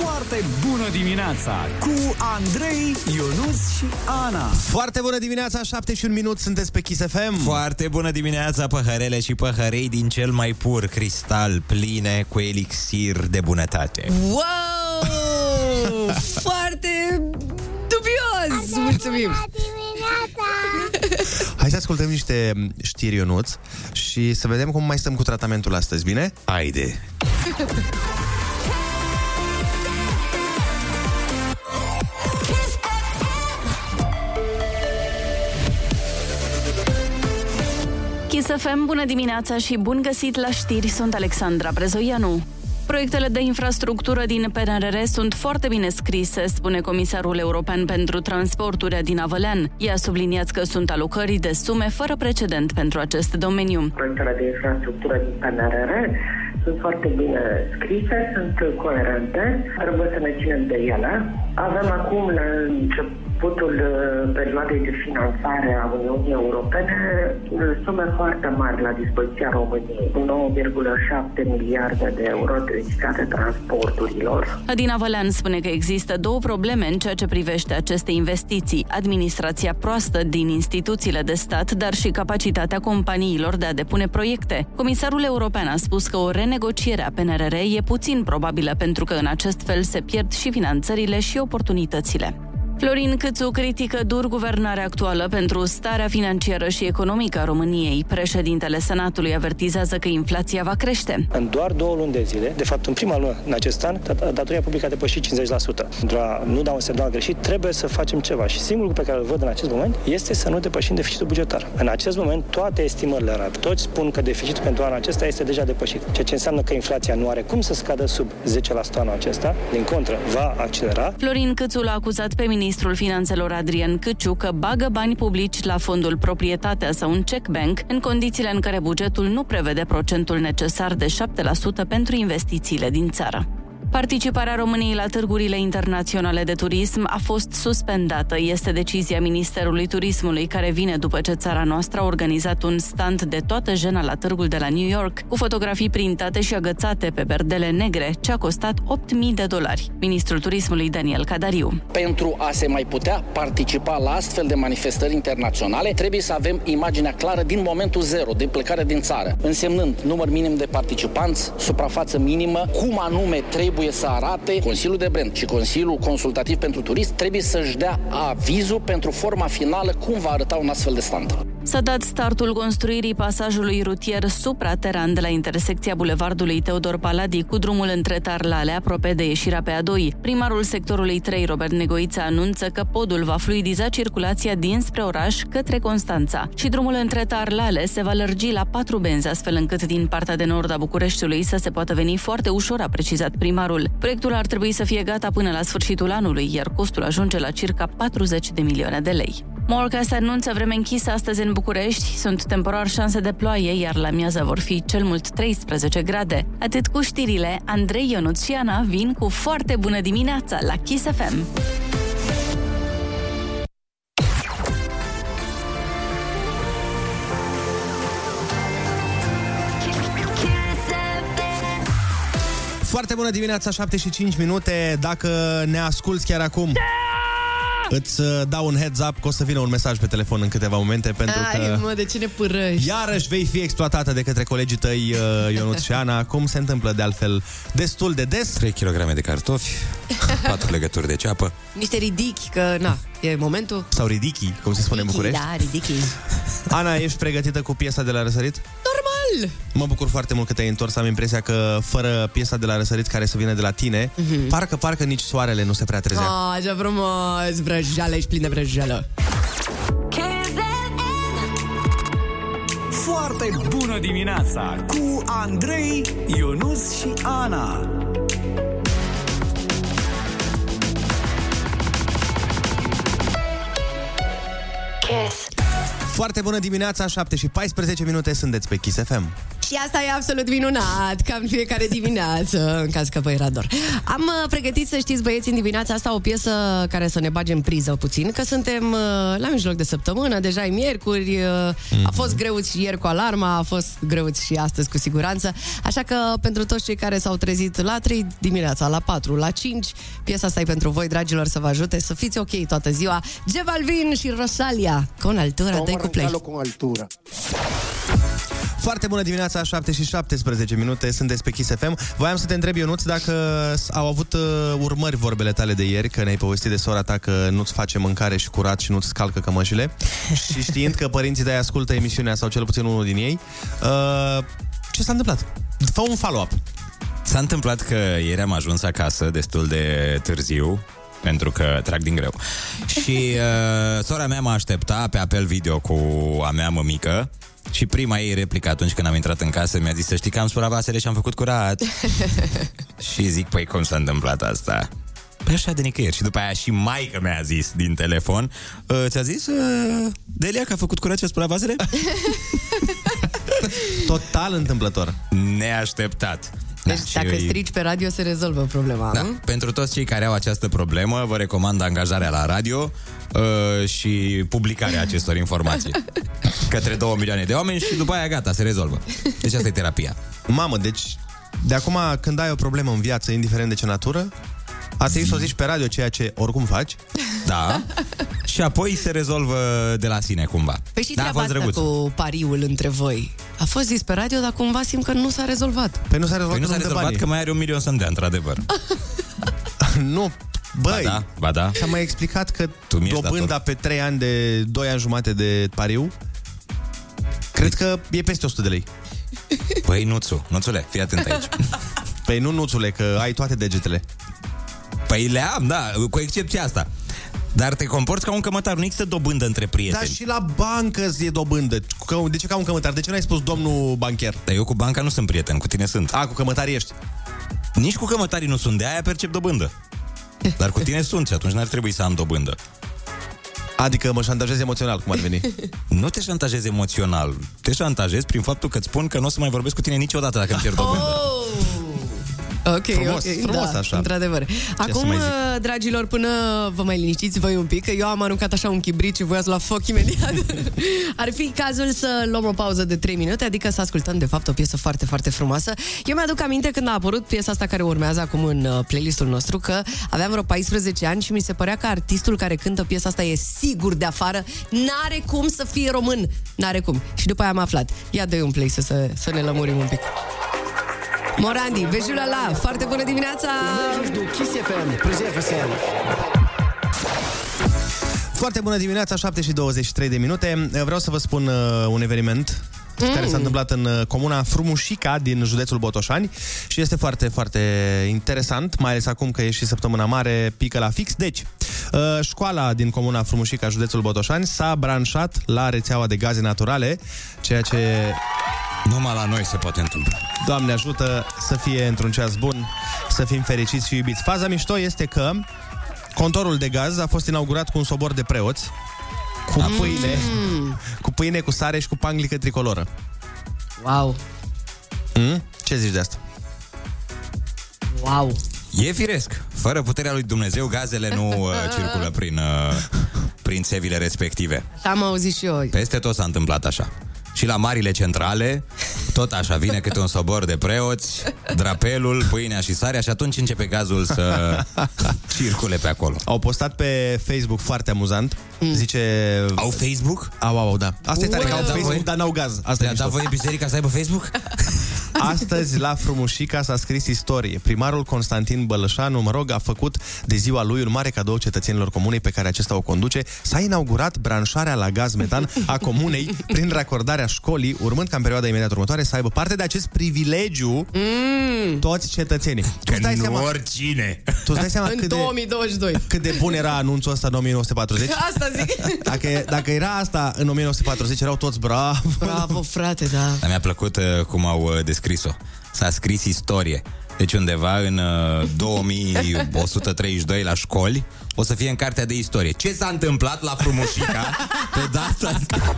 Foarte bună dimineața cu Andrei, Ionus și Ana. Foarte bună dimineața, 7 și un minut, sunteți pe Kiss FM. Foarte bună dimineața, păhărele și păhărei din cel mai pur cristal pline cu elixir de bunătate. Wow! Foarte dubios! Mulțumim! Hai să ascultăm niște știri, Ionuț, și să vedem cum mai stăm cu tratamentul astăzi, bine? Haide! Kiss FM, bună dimineața și bun găsit la știri, sunt Alexandra Brezoianu. Proiectele de infrastructură din PNRR sunt foarte bine scrise, spune Comisarul European pentru Transporturi Adina Vălean. Ea a subliniat că sunt alocări de sume fără precedent pentru acest domeniu. Proiectele de infrastructură din PNRR sunt foarte bine scrise, sunt coerente, trebuie să ne ținem de ele. Avem acum la începutul uh, perioadei de finanțare a Uniunii Europene uh, sume foarte mari la dispoziția României, 9,7 miliarde de euro dedicate transporturilor. Adina Vălean spune că există două probleme în ceea ce privește aceste investiții. Administrația proastă din instituțiile de stat, dar și capacitatea companiilor de a depune proiecte. Comisarul European a spus că o renegociere a PNRR e puțin probabilă pentru că în acest fel se pierd și finanțările și oportunitățile. Florin Câțu critică dur guvernarea actuală pentru starea financiară și economică a României. Președintele Senatului avertizează că inflația va crește. În doar două luni de zile, de fapt în prima lună în acest an, datoria publică a depășit 50%. Pentru a nu da un semnal greșit, trebuie să facem ceva. Și singurul lucru pe care îl văd în acest moment este să nu depășim deficitul bugetar. În acest moment, toate estimările arată. Toți spun că deficitul pentru anul acesta este deja depășit. Ceea ce înseamnă că inflația nu are cum să scadă sub 10% anul acesta. Din contră, va accelera. Florin Câțu l-a acuzat pe ministrul finanțelor Adrian Câciu că bagă bani publici la fondul proprietatea sau un check bank în condițiile în care bugetul nu prevede procentul necesar de 7% pentru investițiile din țară. Participarea României la târgurile internaționale de turism a fost suspendată. Este decizia Ministerului Turismului care vine după ce țara noastră a organizat un stand de toată jena la târgul de la New York, cu fotografii printate și agățate pe berdele negre, ce a costat 8.000 de dolari. Ministrul Turismului Daniel Cadariu. Pentru a se mai putea participa la astfel de manifestări internaționale, trebuie să avem imaginea clară din momentul zero, de plecare din țară, însemnând număr minim de participanți, suprafață minimă, cum anume trebuie trebuie să arate Consiliul de Brand și Consiliul Consultativ pentru Turism trebuie să-și dea avizul pentru forma finală cum va arăta un astfel de stand. S-a dat startul construirii pasajului rutier suprateran de la intersecția bulevardului Teodor Paladi cu drumul între Tarlale, aproape de ieșirea pe A2. Primarul sectorului 3, Robert Negoița, anunță că podul va fluidiza circulația dinspre oraș către Constanța și drumul între Tarlale se va lărgi la patru benzi, astfel încât din partea de nord a Bucureștiului să se poată veni foarte ușor, a precizat primarul. Proiectul ar trebui să fie gata până la sfârșitul anului, iar costul ajunge la circa 40 de milioane de lei. Morcast anunță vreme închisă astăzi în București. Sunt temporar șanse de ploaie, iar la miază vor fi cel mult 13 grade. Atât cu știrile, Andrei Ionuț și Ana vin cu foarte bună dimineața la Kiss FM. Foarte bună dimineața, 7 și 5 minute. Dacă ne asculți chiar acum... Îți uh, dau un heads up că o să vină un mesaj pe telefon în câteva momente pentru Ai, că mă, de ce ne părăși? iarăși vei fi exploatată de către colegii tăi uh, Ionuț și Ana, cum se întâmplă de altfel destul de des. 3 kg de cartofi, 4 legături de ceapă. Niște ridichi, că, na, e momentul. Sau ridichi, cum se spune în București. Da, ridichi. Ana, ești pregătită cu piesa de la răsărit? Normal! Mă bucur foarte mult că te-ai întors. Am impresia că fără piesa de la răsărit care să vină de la tine, Mhm. parcă, parcă nici soarele nu se prea trezea. Ah, ce frumos! Vrăjeală, ești plin de vrăjeală. Foarte bună dimineața cu Andrei, Ionus și Ana. Foarte bună dimineața, 7 și 14 minute, sunteți pe Kiss FM. Și asta e absolut minunat, ca în fiecare dimineață, în caz că vă era dor. Am uh, pregătit, să știți, băieți, în dimineața asta o piesă care să ne bage în priză puțin, că suntem uh, la mijloc de săptămână, deja e miercuri, uh, a fost greuți ieri cu alarma, a fost greuți și astăzi cu siguranță, așa că pentru toți cei care s-au trezit la 3 dimineața, la 4, la 5, piesa asta e pentru voi, dragilor, să vă ajute să fiți ok toată ziua. J Balvin și Rosalia, con altura, dai cu play. con altura. Foarte bună dimineața, 7 și 17 minute, sunteți pe Kiss FM. Voiam să te întreb, Ionuț, dacă s- au avut uh, urmări vorbele tale de ieri, că ne-ai povestit de sora ta că nu-ți face mâncare și curat și nu-ți scalcă cămășile. și știind că părinții tăi ascultă emisiunea, sau cel puțin unul din ei, uh, ce s-a întâmplat? Fă un follow-up. S-a întâmplat că ieri am ajuns acasă destul de târziu, pentru că trag din greu. Și uh, sora mea mă aștepta pe apel video cu a mea mămică și prima ei replică atunci când am intrat în casă mi-a zis să știi că am spălat vasele și am făcut curat. și zic, păi cum s-a întâmplat asta? Păi așa de nicăieri. Și după aia și maică mi-a zis din telefon uh, Ți-a zis, uh, Delia, că a făcut curat și a spălat vasele? Total întâmplător. Neașteptat. Deci Da, și dacă îi- strici pe radio se rezolvă problema, Da. nu? Pentru toți cei care au această problemă, vă recomand angajarea la radio uh, și publicarea acestor informații către 2 milioane de oameni și după aia gata, se rezolvă. Deci asta e terapia. Mamă, deci de acum când ai o problemă în viață, indiferent de ce natură, a trebui să o zici pe radio, ceea ce oricum faci. Da. și apoi se rezolvă de la sine cumva. Păi și da, a treaba fost asta drăguț. cu pariul între voi. A fost zis pe radio, dar cumva simt că nu s-a rezolvat. Păi nu s-a rezolvat, Păi nu s-a că dă rezolvat banii. că mai are un milion să-mi dea, într-adevăr. nu, băi, Ba da, ba da. s-a mai explicat că Tu mi-ești dobânda dator. pe 3 ani de 2 ani jumate de pariu, cred că e peste 100 de lei. Păi, Nuțu, Nuțule, fii atent aici. Păi nu, nuțule, că ai toate degetele. Păi le am, da, cu excepția asta. Dar te comporți ca un cămătar, nu există dobândă între prieteni. Dar și la bancă e dobândă. Că- De ce ca un cămătar? De ce n-ai spus domnul bancher? Dar eu cu banca nu sunt prieten, cu tine sunt. A, cu cămătarii ești. Nici cu cămătarii nu sunt, de aia percep dobândă. Dar cu tine sunt și atunci n-ar trebui să am dobândă. Adică mă șantajez emoțional, cum ar veni. Nu te șantajezi emoțional, te șantajezi prin faptul că îți spun că nu o să mai vorbesc cu tine niciodată dacă îmi pierd dobândă. Ok, Frumos, ok, frumos da, așa. într-adevăr. să Acum, mai zic? dragilor, până vă mai liniștiți voi un pic, că eu am aruncat așa un chibrit și voiați la foc imediat. Ar fi cazul să luăm o pauză de 3 minute, adică să ascultăm, de fapt, o piesă foarte, foarte frumoasă. Eu mi-aduc aminte când a apărut piesa asta care urmează acum în uh, playlistul nostru, că aveam vreo 14 ani și mi se părea că artistul care cântă piesa asta e sigur de afară, n-are cum să fie român, n-are cum. Și după aia am aflat. Ia dă un play să, să, să ne lămurim un pic. Morandi, bejula la, foarte bună dimineața! do Kiss FM, Preserva FM. Foarte bună dimineața, 7 și 23 de minute. Vreau să vă spun uh, un eveniment mm. care s-a întâmplat în uh, comuna Frumușica din județul Botoșani și este foarte, foarte interesant, mai ales acum că e și săptămâna mare, pică la fix. Deci, uh, școala din comuna Frumușica, județul Botoșani, s-a branșat la rețeaua de gaze naturale, ceea ce Numai la noi se poate întâmpla. Doamne ajută să fie într-un ceas bun, să fim fericiți și iubiți. Faza mișto este că contorul de gaz a fost inaugurat cu un sobor de preoți, cu pâine, cu pâine, cu sare și cu panglică tricoloră. Wow! Mm? Ce zici de asta? Wow! E firesc. Fără puterea lui Dumnezeu, gazele nu uh, circulă prin, uh, prin țevile respective. Am auzit și eu. Peste tot s-a întâmplat așa. Și la marile centrale, tot așa, vine câte un sobor de preoți, drapelul, pâinea și sarea și atunci începe gazul să circule pe acolo. Au postat pe Facebook foarte amuzant. Zice... Au Facebook? Au, au, au, da. Asta e tare, că au Wow. Facebook, dar n-au gaz. Asta e Le-a dat mișto. voie biserica să aibă Facebook? Astăzi, la Frumușica, s-a scris istorie. Primarul Constantin Bălășanu, mă rog, a făcut de ziua lui un mare cadou cetățenilor comunei pe care acesta o conduce. S-a inaugurat branșarea la gaz metan a comunei prin racordarea școlii, urmând ca în perioada imediat următoare să aibă parte de acest privilegiu mm. toți cetățenii. Tu Că îți dai nu seama, oricine. tu îți dai seama În cât de, 2022. cât de bun era anunțul ăsta în 1940? Asta zic. Dacă, dacă era asta în 1940, erau toți bravo. Bravo, frate, da. Dar mi-a plăcut uh, cum au uh, descris-o. S-a scris istorie. Deci undeva în uh, 2132 la școli o să fie în cartea de istorie. Ce s-a întâmplat la Frumușica pe data asta?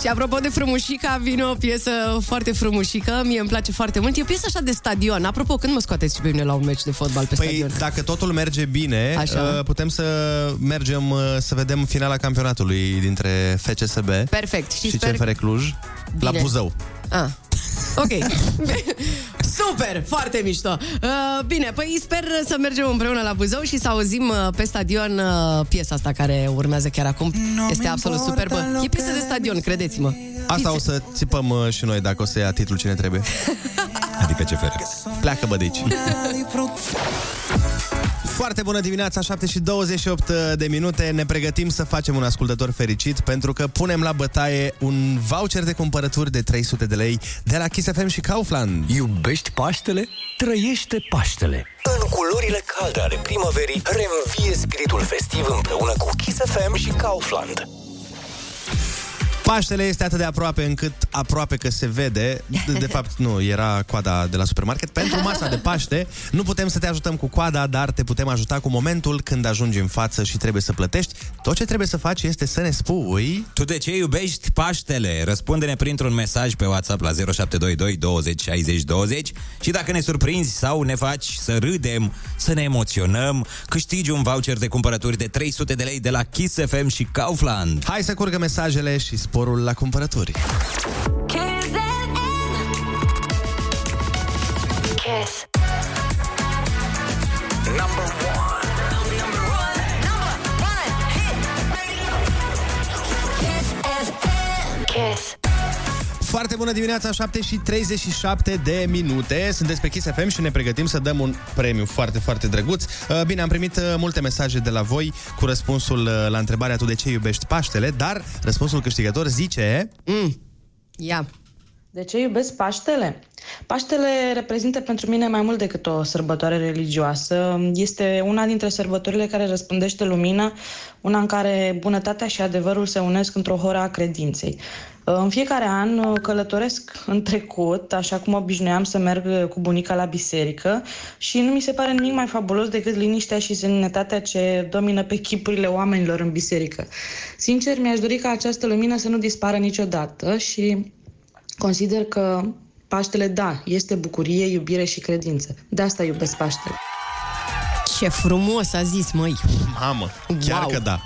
Și apropo de frumușica, vine o piesă foarte frumușică. Mie îmi place foarte mult. E o piesă așa de stadion. Apropo, când mă scoateți și pe mine la un meci de fotbal pe Păi, stadion? dacă totul merge bine, Așa. uh, putem să mergem uh, să vedem finala campionatului dintre FCSB Perfect. Și, și sper... CFR Cluj la Bine. Buzău. Ah. Ok. Super, foarte mișto. Uh, bine, păi sper să mergem împreună la Buzău și să auzim uh, pe stadion uh, piesa asta care urmează chiar acum. Este absolut superbă. E piesă de stadion, credeți-mă. Asta o să țipăm uh, și noi dacă o să ia titlul cine trebuie. Adică CFR. Pleacă bă de aici. Foarte bună dimineața, 7 și 28 de minute. Ne pregătim să facem un ascultător fericit pentru că punem la bătaie un voucher de cumpărături de 300 de lei de la Kiss FM și Kaufland. Iubești Paștele? Trăiește Paștele! În culorile calde ale primăverii, reînvie spiritul festiv împreună cu Kiss FM și Kaufland. Paștele este atât de aproape încât aproape că se vede. De, de fapt, nu, era coada de la supermarket. Pentru masa de Paște nu putem să te ajutăm cu coada, dar te putem ajuta cu momentul când ajungi în față și trebuie să plătești. Tot ce trebuie să faci este să ne spui... Tu de ce iubești Paștele? Răspunde-ne printr-un mesaj pe WhatsApp la 0722 20 60 20 și dacă ne surprinzi sau ne faci să râdem, să ne emoționăm, câștigi un voucher de cumpărături de 300 de lei de la Kiss FM și Kaufland. Hai să curgă mesajele și sporul la cumpărături. Kiss. Number one. Kiss. Foarte bună dimineața, 7 și 37 de minute. Sunteți pe Kiss FM și ne pregătim să dăm un premiu foarte, foarte drăguț. Uh, Bine, am primit uh, multe mesaje de la voi cu răspunsul uh, la întrebarea tu de ce iubești Paștele, dar răspunsul câștigător zice... Mm. Ia. De ce iubesc Paștele? Paștele reprezintă pentru mine mai mult decât o sărbătoare religioasă. Este una dintre sărbătorile care răspândește lumină, una în care bunătatea și adevărul se unesc într-o horă a credinței. În fiecare an călătoresc în trecut, așa cum obișnuiam să merg cu bunica la biserică și nu mi se pare nimic mai fabulos decât liniștea și seninătatea ce domină pe chipurile oamenilor în biserică. Sincer, mi-aș dori ca această lumină să nu dispară niciodată și Consider că Paștele, da, este bucurie, iubire și credință. De asta iubesc Paștele. Ce frumos a zis, măi. Mamă, chiar Wow. că da.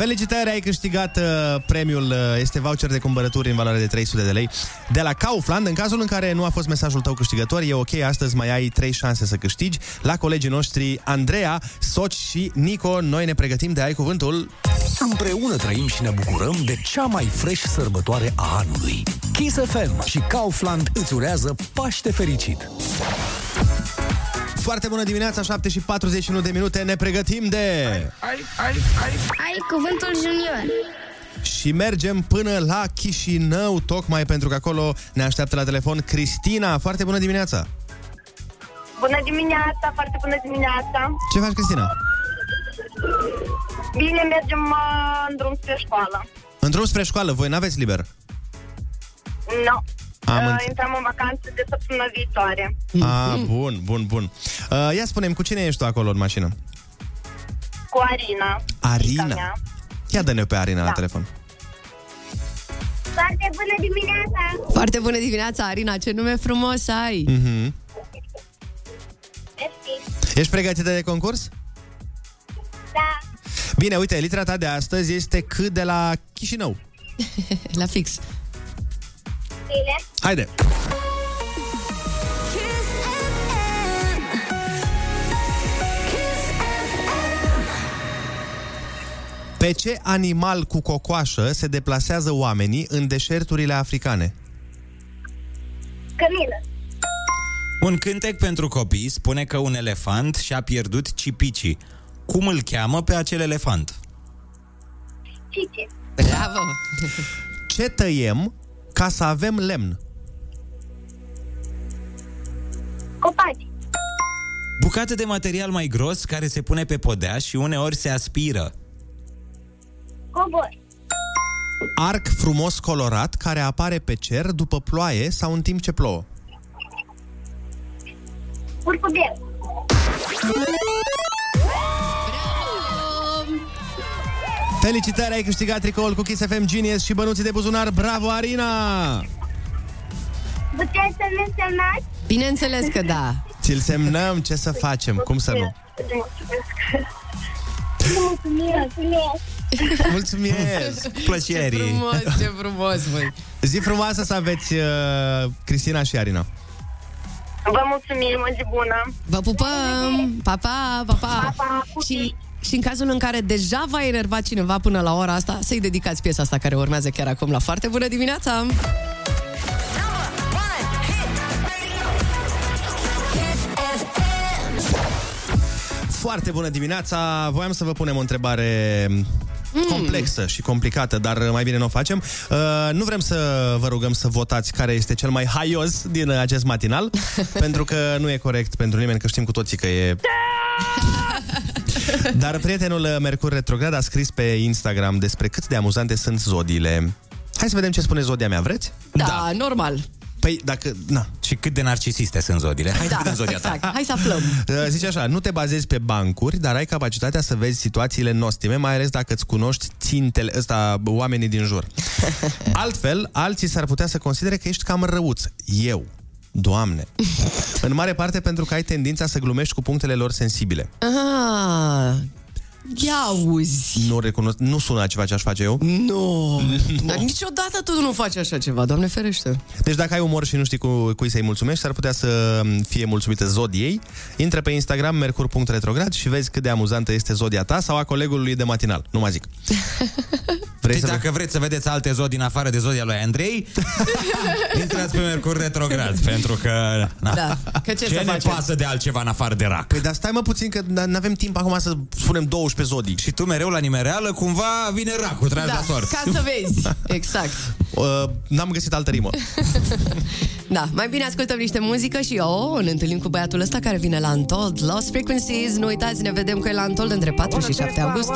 Felicitări, ai câștigat uh, premiul, uh, este voucher de cumpărături în valoare de 300 de lei de la Kaufland. În cazul în care nu a fost mesajul tău câștigător, e ok, astăzi mai ai 3 șanse să câștigi. La colegii noștri Andreea, Soci și Nico, noi ne pregătim de ai cuvântul. Împreună trăim și ne bucurăm de cea mai fresh sărbătoare a anului. Kiss FM și Kaufland îți urează Paște fericit! Foarte bună dimineața, 7 și 41 de minute, ne pregătim de... Ai cuvântul junior. Și mergem până la Chișinău, tocmai pentru că acolo ne așteaptă la telefon Cristina. Foarte bună dimineața! Bună dimineața, foarte bună dimineața. Ce faci, Cristina? Bine, mergem uh, în drum spre școală. În drum spre școală, voi n-aveți liber? Nu. Am Uh, înțeles. intrăm în vacanță de săptămâna viitoare. Ah, bun, bun, bun. Uh, ia spunem, cu cine ești tu acolo în mașină? Cu Arina. Arina. fiica mea. Ia dă-ne pe Arina la Da. telefon. Foarte bună dimineața! Foarte bună dimineața, Arina. Ce nume frumos ai. Mm-hmm. Mersi. Ești pregătită de concurs? Da. Bine, uite, litera ta de astăzi este C de la Chișinău. la fix. Bine. Haide! Pe ce animal cu cocoașă se deplasează oamenii în deșerturile africane? Cămilă. Un cântec pentru copii spune că un elefant și-a pierdut cipicii. Cum îl cheamă pe acel elefant? Cici. Bravo! Ce tăiem ca să avem lemn? Copaci. Bucată de material mai gros care se pune pe podea și uneori se aspiră. Cobor. Arc frumos colorat care apare pe cer după ploaie sau în timp ce plouă. Curcubeu. Felicitări, ai câștigat tricoul cu Kiss FM Genius și bănuții de buzunar. Bravo, Arina! Puteți să-mi semnați? Bineînțeles că da. Ți-l semnăm, ce să facem? Cum să nu? Mulțumesc! Mulțumesc! Ce Plăcerii! frumos, ce frumos, măi. Zi frumoasă să aveți uh, Cristina și Arina. Vă mulțumim, o zi bună! Vă pupăm! Pa, pa, pa, pa! Și, și în cazul în care deja v-a enervat cineva până la ora asta, să-i dedicați piesa asta care urmează chiar acum la foarte bună dimineața! Foarte bună dimineața! Voiam să vă punem o întrebare complexă și complicată, dar mai bine nu o facem. Uh, nu vrem să vă rugăm să votați care este cel mai haios din acest matinal, pentru că nu e corect pentru nimeni, că știm cu toții că e... Dar prietenul Mercur Retrograd a scris pe Instagram despre cât de amuzante sunt zodiile. Hai să vedem ce spune zodia mea, vreți? Da, da. normal. Păi, dacă... Na. Și cât de narcisiste sunt zodiile. Hai să vedem zodia ta. exact. Hai să aflăm. Uh, Zice așa, nu te bazezi pe bancuri, dar ai capacitatea să vezi situațiile nostime, mai ales dacă îți cunoști țintele, ăsta, oamenii din jur. Altfel, alții s-ar putea să considere că ești cam răuț. Eu. Doamne. În mare parte pentru că ai tendința să glumești cu punctele lor sensibile. Ah, ia auzi. Nu recunosc, nu sună ceva ce aș face eu. Nu. Dar niciodată tu nu faci așa ceva, Doamne ferește. Deci dacă ai umor și nu știi cu, cui să-i mulțumești, s-ar putea să fie mulțumită zodiei. Intră pe Instagram mercur.retrograd și vezi cât de amuzantă este zodia ta sau a colegului de matinal. Nu mai zic. Vrei să dacă vreți să vedeți alte zodii în afară de zodia lui Andrei, intrați pe Mercur Retrograd, pentru că... Na, Da, că ce ce să ne facem? pasă de altceva în afară de rac? Păi dar stai mă puțin că nu avem timp acum să spunem 12 zodii. Și tu mereu la nimereală, cumva vine racul, tragi Da, la sort. ca să vezi. Exact. Uh, n-am găsit altă rimă. Da, mai bine ascultăm niște muzică și oh, ne întâlnim cu băiatul ăsta care vine la Untold Lost Frequencies. Nu uitați, ne vedem că e la Untold între 4 și 7 august.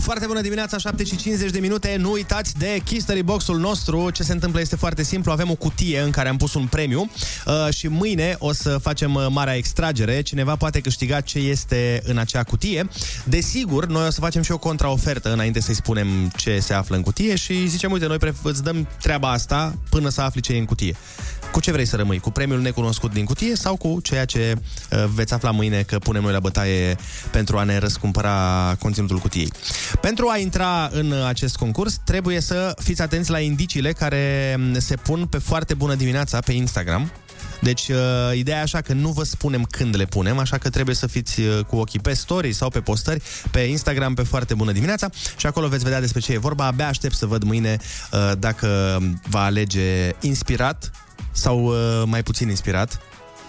Foarte bună dimineața, 7 și 50 de minute. Nu uitați de Kistery Box-ul nostru. Ce se întâmplă este foarte simplu. Avem o cutie în care am pus un premiu uh, și mâine o să facem uh, marea extragere. Cineva poate câștiga ce este în acea cutie. Desigur, noi o să facem și o contraofertă înainte să-i spunem ce se află în cutie și zicem, uite, noi pref- îți dăm treaba asta până să afli ce e în cutie. Cu ce vrei să rămâi? Cu premiul necunoscut din cutie sau cu ceea ce uh, veți afla mâine că punem noi la bătaie pentru a ne răscumpăra conținutul cutiei? Pentru a intra în acest concurs, trebuie să fiți atenți la indiciile care mm, se pun pe foarte bună dimineața pe Instagram. Deci, uh, ideea e așa că nu vă spunem când le punem, așa că trebuie să fiți uh, cu ochii pe story sau pe postări, pe Instagram, pe foarte bună dimineața și acolo veți vedea despre ce e vorba. Abia aștept să văd mâine uh, dacă va alege inspirat sau uh, mai puțin inspirat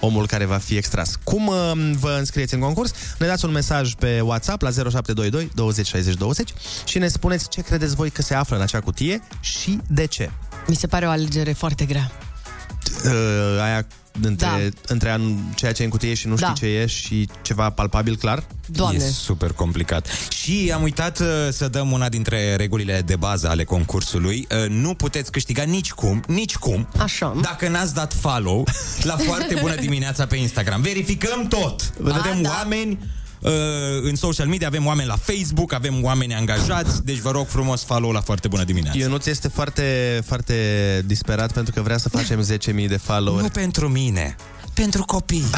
omul care va fi extras. Cum uh, vă înscrieți în concurs? Ne dați un mesaj pe WhatsApp la 0722 20 60 20 și ne spuneți ce credeți voi că se află în acea cutie și de ce. Mi se pare o alegere foarte grea. Uh, aia între, Da. da. între an, ceea ce e în cutie și nu știi Da. ce e și ceva palpabil clar? Doamne. E super complicat. Și am uitat uh, să dăm una dintre regulile de bază ale concursului. Uh, nu puteți câștiga nici cum, nici cum, Așa. dacă n-ați dat follow la foarte bună dimineața pe Instagram. Verificăm tot. Avem da. oameni uh, în social media, avem oameni la Facebook, avem oameni angajați, deci vă rog frumos follow la foarte bună dimineața. Ionuț este foarte, foarte disperat pentru că vrea să facem 10.000 de followeri. Nu pentru mine, pentru copii.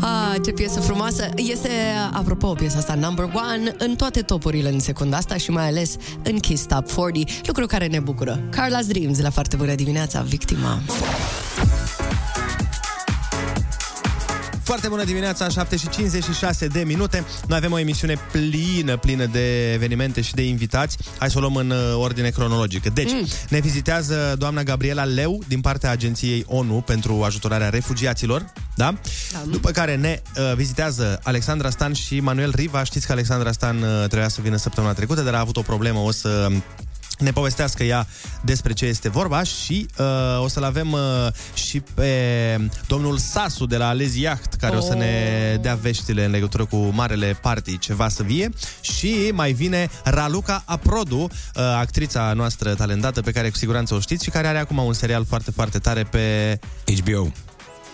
Ah, ce piesă frumoasă. Este, apropo, piesa asta number one în toate topurile în secunda asta și mai ales în Kiss Top 40, lucru care ne bucură. Carla's Dreams, la foarte bună dimineața, victima. Foarte bună dimineața, 7 și 56 de minute. Noi avem o emisiune plină, plină de evenimente și de invitați. Hai să o luăm în uh, ordine cronologică. Deci, mm. ne vizitează doamna Gabriela Leu din partea Agenției ONU pentru ajutorarea refugiaților, da? da. După care ne uh, vizitează Alexandra Stan și Manuel Riva. Știți că Alexandra Stan uh, trebuia să vină săptămâna trecută, dar a avut o problemă, o să ne povestească ea despre ce este vorba și uh, o să-l avem uh, și pe domnul Sasu de la Alezi Yacht, care oh. o să ne dea veștile în legătură cu marele party ceva să vie și mai vine Raluca Aprodu, uh, actrița noastră talentată pe care cu siguranță o știți și care are acum un serial foarte, foarte tare pe HBO.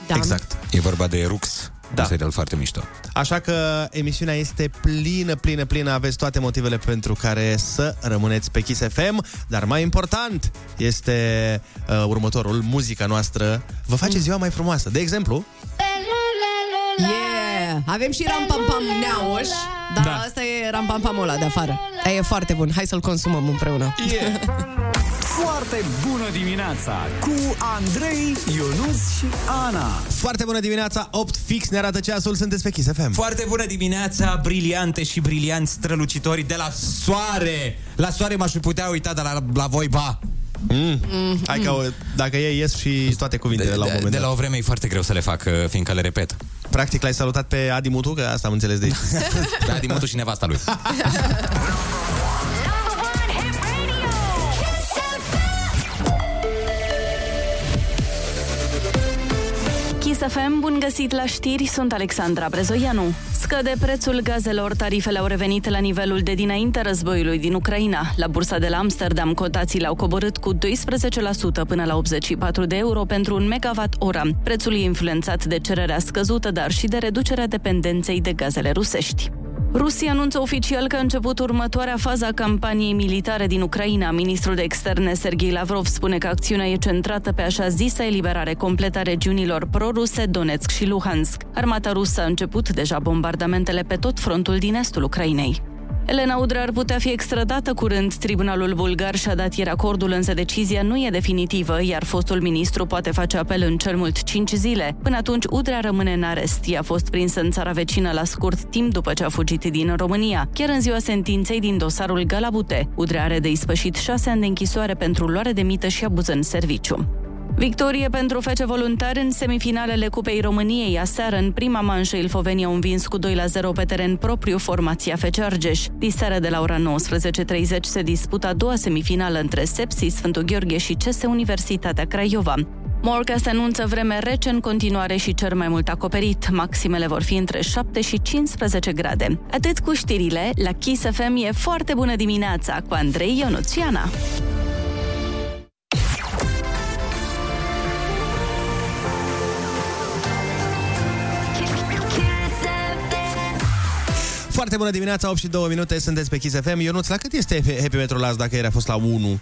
Da. Exact. E vorba de Rux, Da. Un serial foarte mișto. Așa că emisiunea este plină, plină, plină. Aveți toate motivele pentru care să rămâneți pe Kiss FM. Dar mai important este uh, următorul, muzica noastră. Vă face ziua mai frumoasă. De exemplu... Yeah! Avem și Ram Pam Pam Neauș, dar da. asta e Ram Pam Pam ăla de afară. E foarte bun. Hai să-l consumăm împreună. Yeah. Foarte bună dimineața cu Andrei, Ionus și Ana. Foarte bună dimineața, 8 fix ne arată ceasul, sunteți pe Kiss FM. Foarte bună dimineața, briliante și brilianți strălucitori de la soare. La soare m-aș putea uita, dar la, la voi, ba. Mm. Mm. Hai că dacă e, ies și toate cuvintele de, la un moment De dat. la o vreme e foarte greu să le fac, uh, fiindcă le repet. Practic l-ai salutat pe Adi Mutu, că asta am înțeles de aici. pe Adi Mutu și nevasta lui. Kiss FM, bun găsit la știri, sunt Alexandra Brezoianu. Scăde prețul gazelor, tarifele au revenit la nivelul de dinainte războiului din Ucraina. La bursa de la Amsterdam, cotațiile au coborât cu 12% până la 84 de euro pentru un megawatt oră. Prețul e influențat de cererea scăzută, dar și de reducerea dependenței de gazele rusești. Rusia anunță oficial că a început următoarea fază a campaniei militare din Ucraina. Ministrul de externe Sergei Lavrov spune că acțiunea e centrată pe așa zisa eliberare completă a regiunilor proruse Donetsk și Luhansk. Armata rusă a început deja bombardamentele pe tot frontul din estul Ucrainei. Elena Udrea ar putea fi extradată curând. Tribunalul bulgar și-a dat ieri acordul, însă decizia nu e definitivă, iar fostul ministru poate face apel în cel mult 5 zile. Până atunci, Udrea rămâne în arest. Ea a fost prinsă în țara vecină la scurt timp după ce a fugit din România, chiar în ziua sentinței din dosarul Galabute. Udrea are de ispășit 6 ani de închisoare pentru luare de mită și abuz în serviciu. Victorie pentru fece voluntari în semifinalele Cupei României. Aseară, în prima manșă, Ilfovenia au învins cu 2 la 0 pe teren propriu formația Fece Argeș. Diseară de la ora 19.30 se dispută a doua semifinală între Sepsi, Sfântul Gheorghe și CS Universitatea Craiova. Morca se anunță vreme rece în continuare și cer mai mult acoperit. Maximele vor fi între 7 și 15 grade. Atât cu știrile, la Kiss FM e foarte bună dimineața cu Andrei Ionuțiana. Foarte bună dimineața, 8 și 2 minute, sunteți pe Kiss FM. Ionuț, la cât este Happy Metrul azi dacă ieri a fost la 1?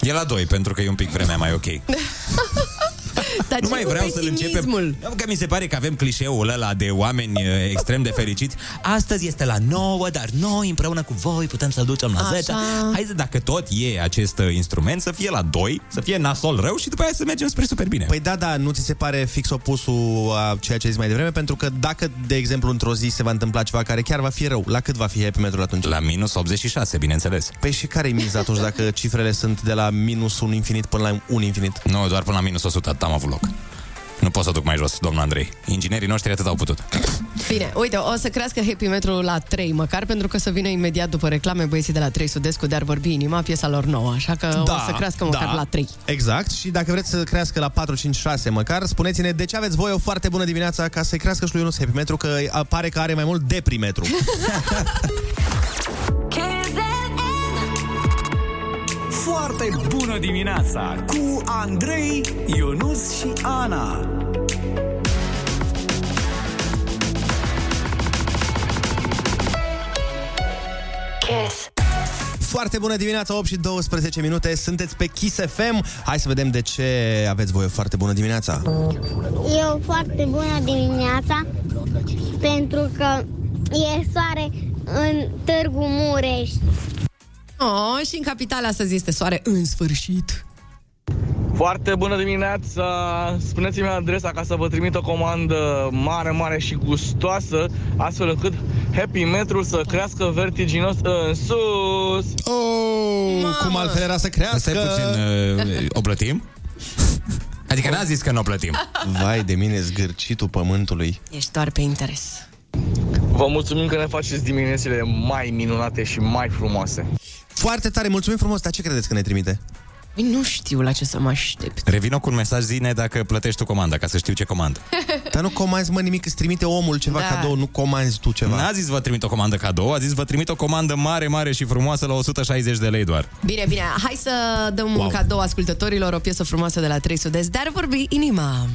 E la 2, pentru că e un pic vremea mai ok. Dar nu ce mai cu vreau să-l pesimismul? începem. Că mi se pare că avem clișeul ăla de oameni uh, extrem de fericiți. Astăzi este la 9, dar noi împreună cu voi putem să-l ducem la 10. Așa. Hai să, dacă tot e acest uh, instrument, să fie la 2, să fie nasol rău și după aia să mergem spre super bine. Păi da, da, nu ți se pare fix opusul a ceea ce ai zis mai devreme? Pentru că dacă, de exemplu, într-o zi se va întâmpla ceva care chiar va fi rău, la cât va fi Happy Metrul atunci? La minus 86, bineînțeles. Păi și care e miza atunci dacă cifrele sunt de la minus un infinit până la un infinit? Nu, doar până la minus 100, atât am avut loc. Nu pot să duc mai jos, domnul Andrei. Inginerii noștri atât au putut. Bine, uite, o să crească Happy Metro la 3 măcar, pentru că să vină imediat după reclame băieții de la 3 Sudescu de-ar vorbi inima, piesa lor nouă, așa că da, o să crească măcar la 3. Exact. Și dacă vreți să crească la 4, 5, 6 măcar, spuneți-ne de ce aveți voi o foarte bună dimineața ca să-i crească și lui Ionuț Happy Metru, că pare că are mai mult deprimetru. Foarte bună dimineața cu Andrei, Ionus și Ana. Kiss. Foarte bună dimineața, 8 și 12 minute, sunteți pe Kiss FM. Hai să vedem de ce aveți voi o foarte bună dimineața. E o foarte bună dimineața pentru că e soare în Târgu Mureș. Oh, și în capitala să este soare în sfârșit. Foarte bună dimineața! Spuneți-mi adresa ca să vă trimit o comandă mare, mare și gustoasă, astfel încât Happy Metru să crească vertiginos în sus! Oh, Mamă. cum altfel era să crească? Stai puțin, uh, o plătim? Adică n-a zis că nu o plătim. Vai de mine, zgârcitul pământului. Ești doar pe interes. Vă mulțumim că ne faceți diminețile mai minunate și mai frumoase. Foarte tare, mulțumim frumos, dar ce credeți că ne trimite? Păi Nu știu la ce să mă aștept. Revină cu un mesaj zine dacă plătești tu comanda, ca să știu ce comandă. Dar nu comanzi, mă, nimic, îți trimite omul ceva Da. cadou, nu comanzi tu ceva. N-a zis vă trimit o comandă cadou, a zis vă trimit o comandă mare, mare și frumoasă la 160 de lei doar. Bine, bine, hai să dăm wow. Wow. un cadou ascultătorilor, o piesă frumoasă de la 3 Sudest, dar vorbi inima.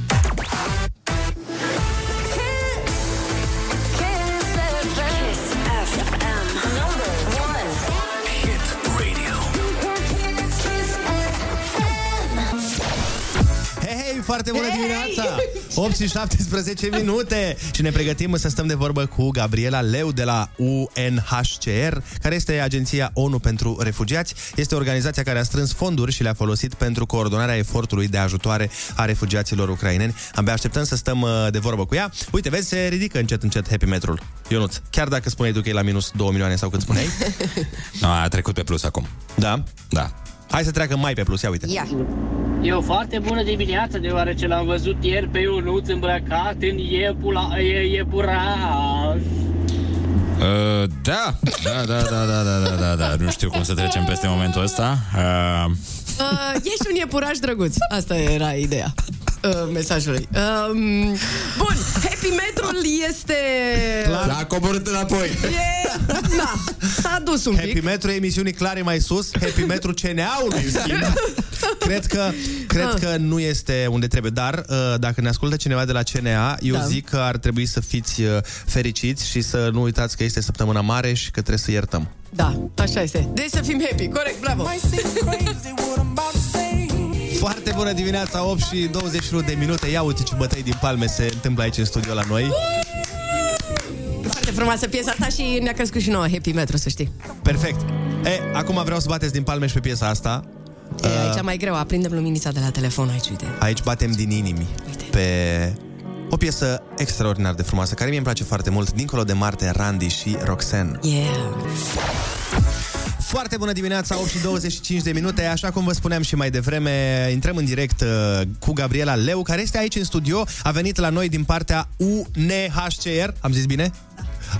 Foarte bună dimineața! 8 și 17 minute și ne pregătim să stăm de vorbă cu Gabriela Leu de la UNHCR, care este agenția ONU pentru refugiați. Este organizația care a strâns fonduri și le-a folosit pentru coordonarea efortului de ajutoare a refugiaților ucraineni. Abia așteptăm să stăm uh, de vorbă cu ea. Uite, vezi, se ridică încet, încet happy metrul. Ionuț, chiar dacă spuneai tu că e la minus 2 milioane sau cât spuneai? no, a trecut pe plus acum. Da? Da. Hai să treacă mai pe plus, ia uite. Ia. E o foarte bună dimineață, deoarece l-am văzut ieri pe Ionuț îmbrăcat în iepula, e, iepuraș. Uh, da, da, da, da, da, da, da, da, da. Nu știu cum să trecem peste momentul ăsta. Uh, Uh, ești un iepuraș drăguț. Asta era ideea uh, mesajului. Um, bun, Happy Metrul este... L-a coborât înapoi. E... Da, s-a dus un Happy pic. Metro e emisiunii clare mai sus, Happy Metro CNA-ului, în schimb. Cred că, cred Ah. că nu este unde trebuie, dar uh, dacă ne ascultă cineva de la CNA, eu Da. zic că ar trebui să fiți uh, fericiți și să nu uitați că este săptămâna mare și că trebuie să iertăm. Da, așa este. Deci să fim happy, corect, bravo. Foarte bună dimineața, 8 și 21 de minute. Ia uite ce bătăi din palme se întâmplă aici în studio la noi. Foarte frumoasă piesa asta și ne-a crescut și nouă Happy Metro, să știi. Perfect. E, acum vreau să bateți din palme și pe piesa asta. E, aici mai greu, aprindem luminița de la telefon aici, uite. Aici batem din inimi pe o piesă extraordinar de frumoasă, care mie îmi place foarte mult, dincolo de Marte, Randy și Roxanne. Yeah. Foarte bună dimineața, 8 și 25 de minute. Așa cum vă spuneam și mai devreme, intrăm în direct uh, cu Gabriela Leu, care este aici în studio. A venit la noi din partea UNHCR. Am zis bine?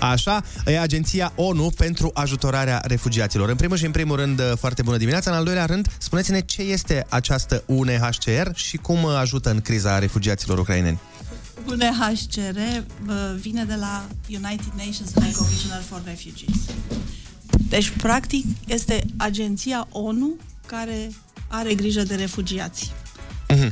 Așa, e agenția ONU pentru ajutorarea refugiaților. În primul și în primul rând, uh, foarte bună dimineața. În al doilea rând, spuneți-ne ce este această UNHCR și cum uh, ajută în criza refugiaților ucraineni. UNHCR uh, vine de la United Nations High Commissioner for Refugees. Deci, practic, este agenția ONU care are grijă de refugiați.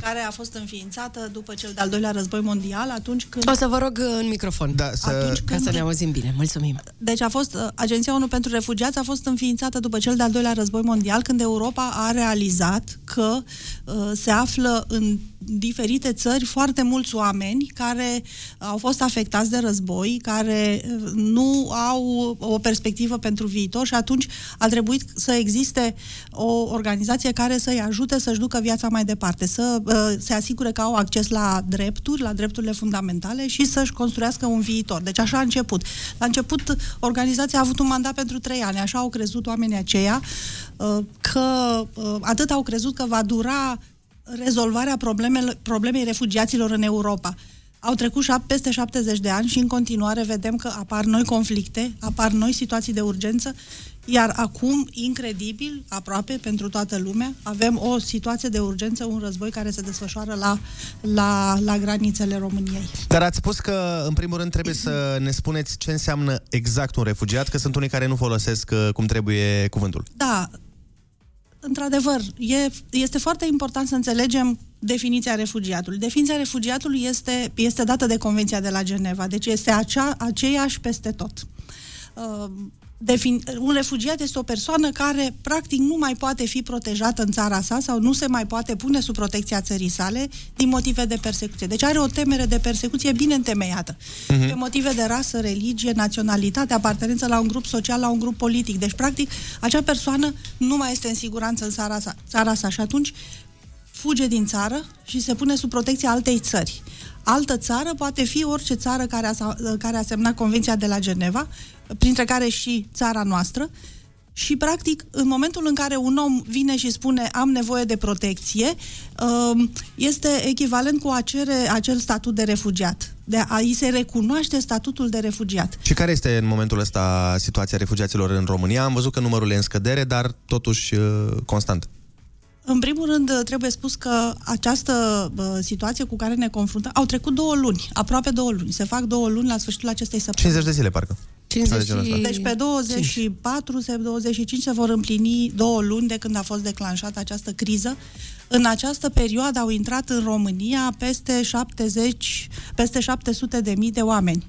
care a fost înființată după cel de-al doilea război mondial, atunci când... O să vă rog în microfon. Da, să... Atunci Ca când- să ne auzim bine. Mulțumim. Deci a fost uh, Agenția ONU pentru Refugiați a fost înființată după cel de-al doilea război mondial, când Europa a realizat că uh, se află în diferite țări foarte mulți oameni care au fost afectați de război, care uh, nu au o perspectivă pentru viitor și atunci a trebuit să existe o organizație care să-i ajute să-și ducă viața mai departe, să uh, se asigure că au acces la drepturi, la drepturile fundamentale și să-și construiască un viitor. Deci așa a început. La început, organizația a avut un mandat pentru trei ani, așa au crezut oamenii aceia, uh, că uh, atât au crezut că va dura rezolvarea problemele, problemei refugiaților în Europa. Au trecut șap- peste 70 de ani și în continuare vedem că apar noi conflicte, apar noi situații de urgență, iar acum, incredibil, aproape pentru toată lumea, avem o situație de urgență, un război care se desfășoară la, la, la granițele României. Dar ați spus că, în primul rând, trebuie să ne spuneți ce înseamnă exact un refugiat, că sunt unii care nu folosesc uh, cum trebuie cuvântul. Da, într-adevăr, e, este foarte important să înțelegem definiția refugiatului. Definiția refugiatului este, este dată de Convenția de la Geneva, deci este acea, aceeași peste tot. Uh, defin, un refugiat este o persoană care practic nu mai poate fi protejată în țara sa sau nu se mai poate pune sub protecția țării sale din motive de persecuție. Deci are o temere de persecuție bine întemeiată. Mhm. Pe motive de rasă, religie, naționalitate, apartenență la un grup social, la un grup politic. Deci, practic, acea persoană nu mai este în siguranță în țara sa, țara sa și atunci fuge din țară și se pune sub protecția altei țări. Altă țară poate fi orice țară care a, care a semnat Convenția de la Geneva, printre care și țara noastră, și, practic, în momentul în care un om vine și spune am nevoie de protecție, um, este echivalent cu a cere acel statut de refugiat. De a îi se recunoaște statutul de refugiat. Și care este în momentul ăsta situația refugiaților în România? Am văzut că numărul e în scădere, dar totuși uh, constant. În primul rând, trebuie spus că această uh, situație cu care ne confruntăm, au trecut două luni, aproape două luni. Se fac două luni la sfârșitul acestei săptămâni. 50 de zile, parcă. 50 Ceva de genul ăsta. Deci pe 24, se 25 se vor împlini două luni de când a fost declanșată această criză. În această perioadă au intrat în România peste 70, peste 700 de mii de oameni.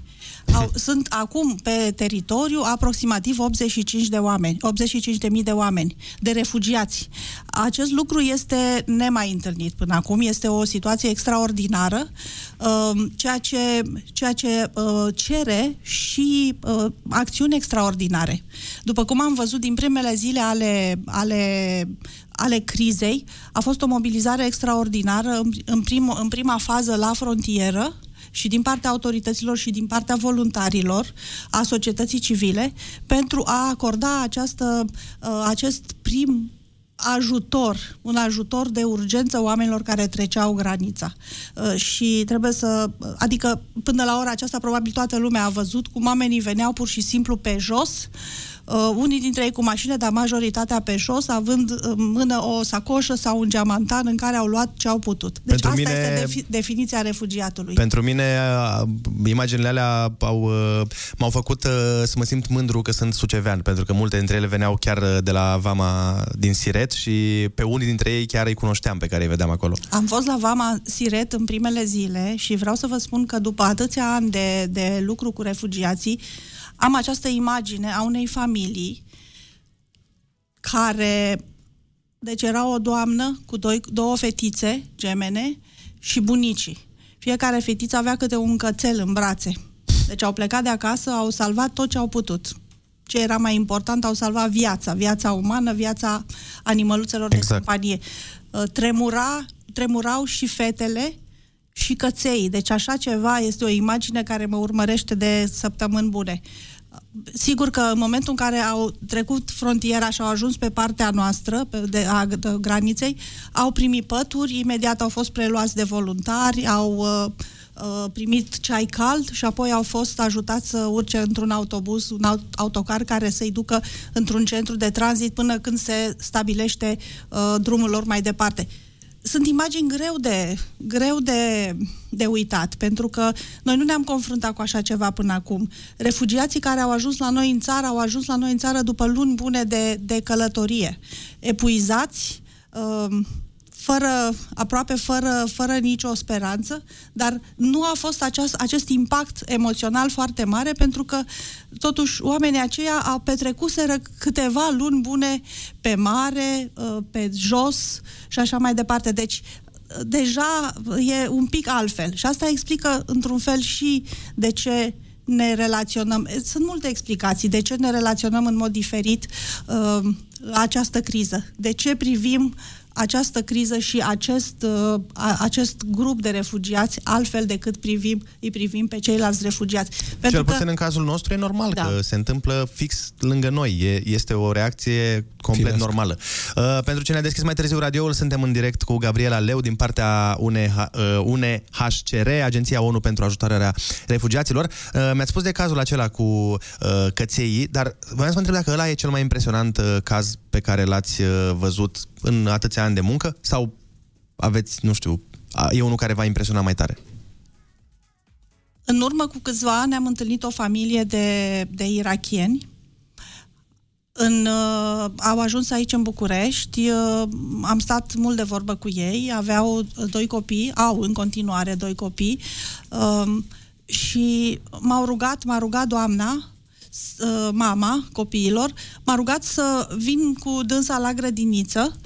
Au, sunt acum pe teritoriu aproximativ 85 de oameni, 85 de mii de oameni, de refugiați. Acest lucru este nemai întâlnit până acum, este o situație extraordinară, uh, ceea ce, ceea ce uh, cere și uh, acțiuni extraordinare. După cum am văzut din primele zile ale, ale ale crizei, a fost o mobilizare extraordinară în, în, prim, în prima fază la frontieră, și din partea autorităților și din partea voluntarilor, a societății civile, pentru a acorda această, uh, acest prim ajutor, un ajutor de urgență oamenilor care treceau granița. Uh, și trebuie să, adică până la ora aceasta probabil toată lumea a văzut cum oamenii veneau pur și simplu pe jos, uh, unii dintre ei cu mașină, dar majoritatea pe jos, având în mână o sacoșă sau un geamantan în care au luat ce au putut. Deci Pentru asta mine- este defi- definiția refugiatului. Pentru mine, uh, imaginile alea au, uh, m-au făcut uh, să mă simt mândru că sunt sucevean, pentru că multe dintre ele veneau chiar uh, de la Vama din Siret și pe unii dintre ei chiar îi cunoșteam pe care îi vedeam acolo. Am fost la Vama Siret în primele zile și vreau să vă spun că după atâția ani de, de lucru cu refugiații, am această imagine a unei familii care, deci era o doamnă cu doi, două fetițe gemene și bunicii. Fiecare fetiță avea câte un cățel în brațe. Deci au plecat de acasă, au salvat tot ce au putut. Ce era mai important, au salvat viața, viața umană, viața animăluțelor exact. de companie. Uh, Tremura, tremurau și fetele și căței. Deci așa ceva este o imagine care mă urmărește de săptămâni bune. Sigur că în momentul în care au trecut frontiera și au ajuns pe partea noastră pe, de, a, de graniței, au primit pături, imediat au fost preluați de voluntari, au uh, uh, primit ceai cald și apoi au fost ajutați să urce într-un autobuz, un aut- autocar care să-i ducă într-un centru de tranzit până când se stabilește uh, drumul lor mai departe sunt imagini greu de, greu de, de uitat, pentru că noi nu ne-am confruntat cu așa ceva până acum. Refugiații care au ajuns la noi în țară au ajuns la noi în țară după luni bune de, de călătorie, epuizați, um, fără, aproape fără, fără nicio speranță, dar nu a fost aceast, acest impact emoțional foarte mare pentru că totuși oamenii aceia au petrecuseră câteva luni bune pe mare, uh, pe jos și așa mai departe. Deci deja e un pic altfel și asta explică într-un fel și de ce ne relaționăm. Sunt multe explicații de ce ne relaționăm în mod diferit uh, această criză. De ce privim această criză și acest, uh, a- acest grup de refugiați altfel decât privim, îi privim pe ceilalți refugiați. Cel puțin în cazul nostru e normal Da. că se întâmplă fix lângă noi. E, este o reacție complet Firesc. normală. Uh, pentru cine a deschis mai târziu radioul, suntem în direct cu Gabriela Leu din partea UNH, uh, UNHCR, Agenția ONU pentru Ajutarea Refugiaților. Uh, mi-ați spus de cazul acela cu uh, cățeii, dar vreau să vă întreb dacă ăla e cel mai impresionant uh, caz pe care l-ați uh, văzut în atâția ani de muncă sau aveți, nu știu, a- e unul care v-a impresionat mai tare? În urmă cu câțiva ani am întâlnit o familie de, de irachieni. În, uh, au ajuns aici în București, uh, am stat mult de vorbă cu ei, aveau uh, doi copii, au în continuare doi copii uh, și m-au rugat, m-a rugat doamna, s- uh, mama copiilor, m-a rugat să vin cu dânsa la grădiniță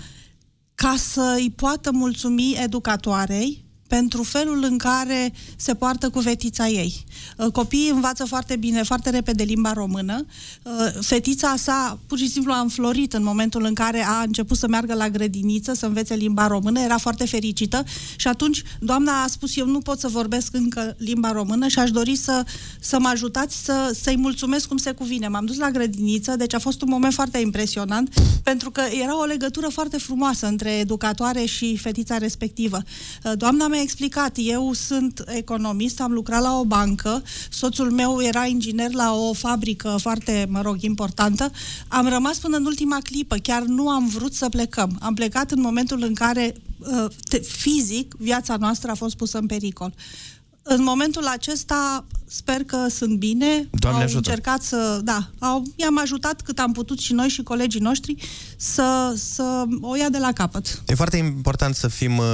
ca să îi poată mulțumi educatoarei pentru felul în care se poartă cu fetița ei. Uh, Copiii învață foarte bine, foarte repede limba română. Uh, Fetița sa pur și simplu a înflorit în momentul în care a început să meargă la grădiniță, să învețe limba română, era foarte fericită și atunci doamna a spus eu nu pot să vorbesc încă limba română și aș dori să, să mă ajutați să, să-i mulțumesc cum se cuvine. M-am dus la grădiniță, deci a fost un moment foarte impresionant pentru că era o legătură foarte frumoasă între educatoare și fetița respectivă. Uh, Doamna mi-a explicat, eu sunt economist, am lucrat la o bancă, soțul meu era inginer la o fabrică foarte, mă rog, importantă. Am rămas până în ultima clipă, chiar nu am vrut să plecăm. Am plecat în momentul în care uh, te- fizic viața noastră a fost pusă în pericol În momentul acesta sper că sunt bine. Doamne au ajută. încercat să, da, au, i-am ajutat cât am putut și noi și colegii noștri să, să o ia de la capăt. E foarte important să fim uh,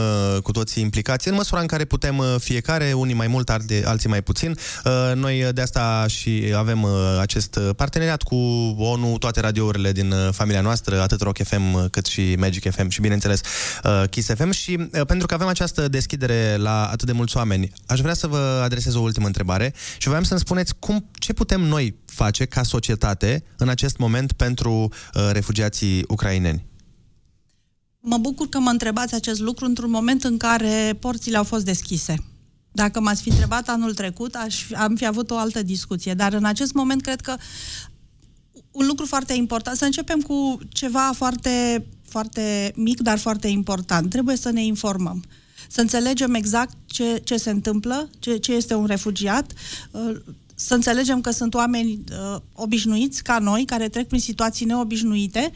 cu toții implicați în măsura în care putem uh, fiecare, unii mai mult, alții, alții mai puțin. Uh, noi uh, de asta și avem uh, acest uh, parteneriat cu ONU, toate radiourile din uh, familia noastră, atât Rock FM uh, cât și Magic FM și, bineînțeles, uh, Kiss FM și uh, pentru că avem această deschidere la atât de mulți oameni, aș vrea să vă adresez o ultimă întrebare și voiam să-mi spuneți cum, ce putem noi face ca societate în acest moment pentru uh, refugiații ucraineni. Mă bucur că mă întrebați acest lucru într-un moment în care porțile au fost deschise. Dacă m-ați fi întrebat anul trecut, aș, fi- am fi avut o altă discuție. Dar în acest moment cred că un lucru foarte important, să începem cu ceva foarte, foarte mic, dar foarte important. Trebuie să ne informăm. Să înțelegem exact ce, ce se întâmplă, ce, ce este un refugiat, uh, să înțelegem că sunt oameni uh, obișnuiți ca noi, care trec prin situații neobișnuite,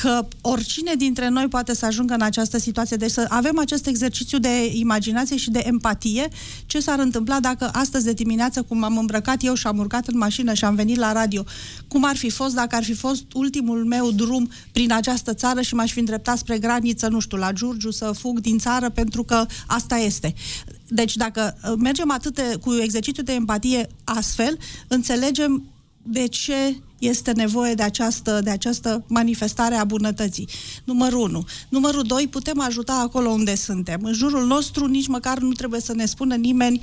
că oricine dintre noi poate să ajungă în această situație. Deci să avem acest exercițiu de imaginație și de empatie. Ce s-ar întâmpla dacă astăzi de dimineață, cum am îmbrăcat eu și am urcat în mașină și am venit la radio, cum ar fi fost dacă ar fi fost ultimul meu drum prin această țară și m-aș fi îndreptat spre graniță, nu știu, la Giurgiu, să fug din țară pentru că asta este. Deci dacă uh, mergem atât de, cu exercițiu de empatie astfel, înțelegem de ce este nevoie de această, de această manifestare a bunătății. Numărul 1. Numărul 2. Putem ajuta acolo unde suntem. În jurul nostru nici măcar nu trebuie să ne spună nimeni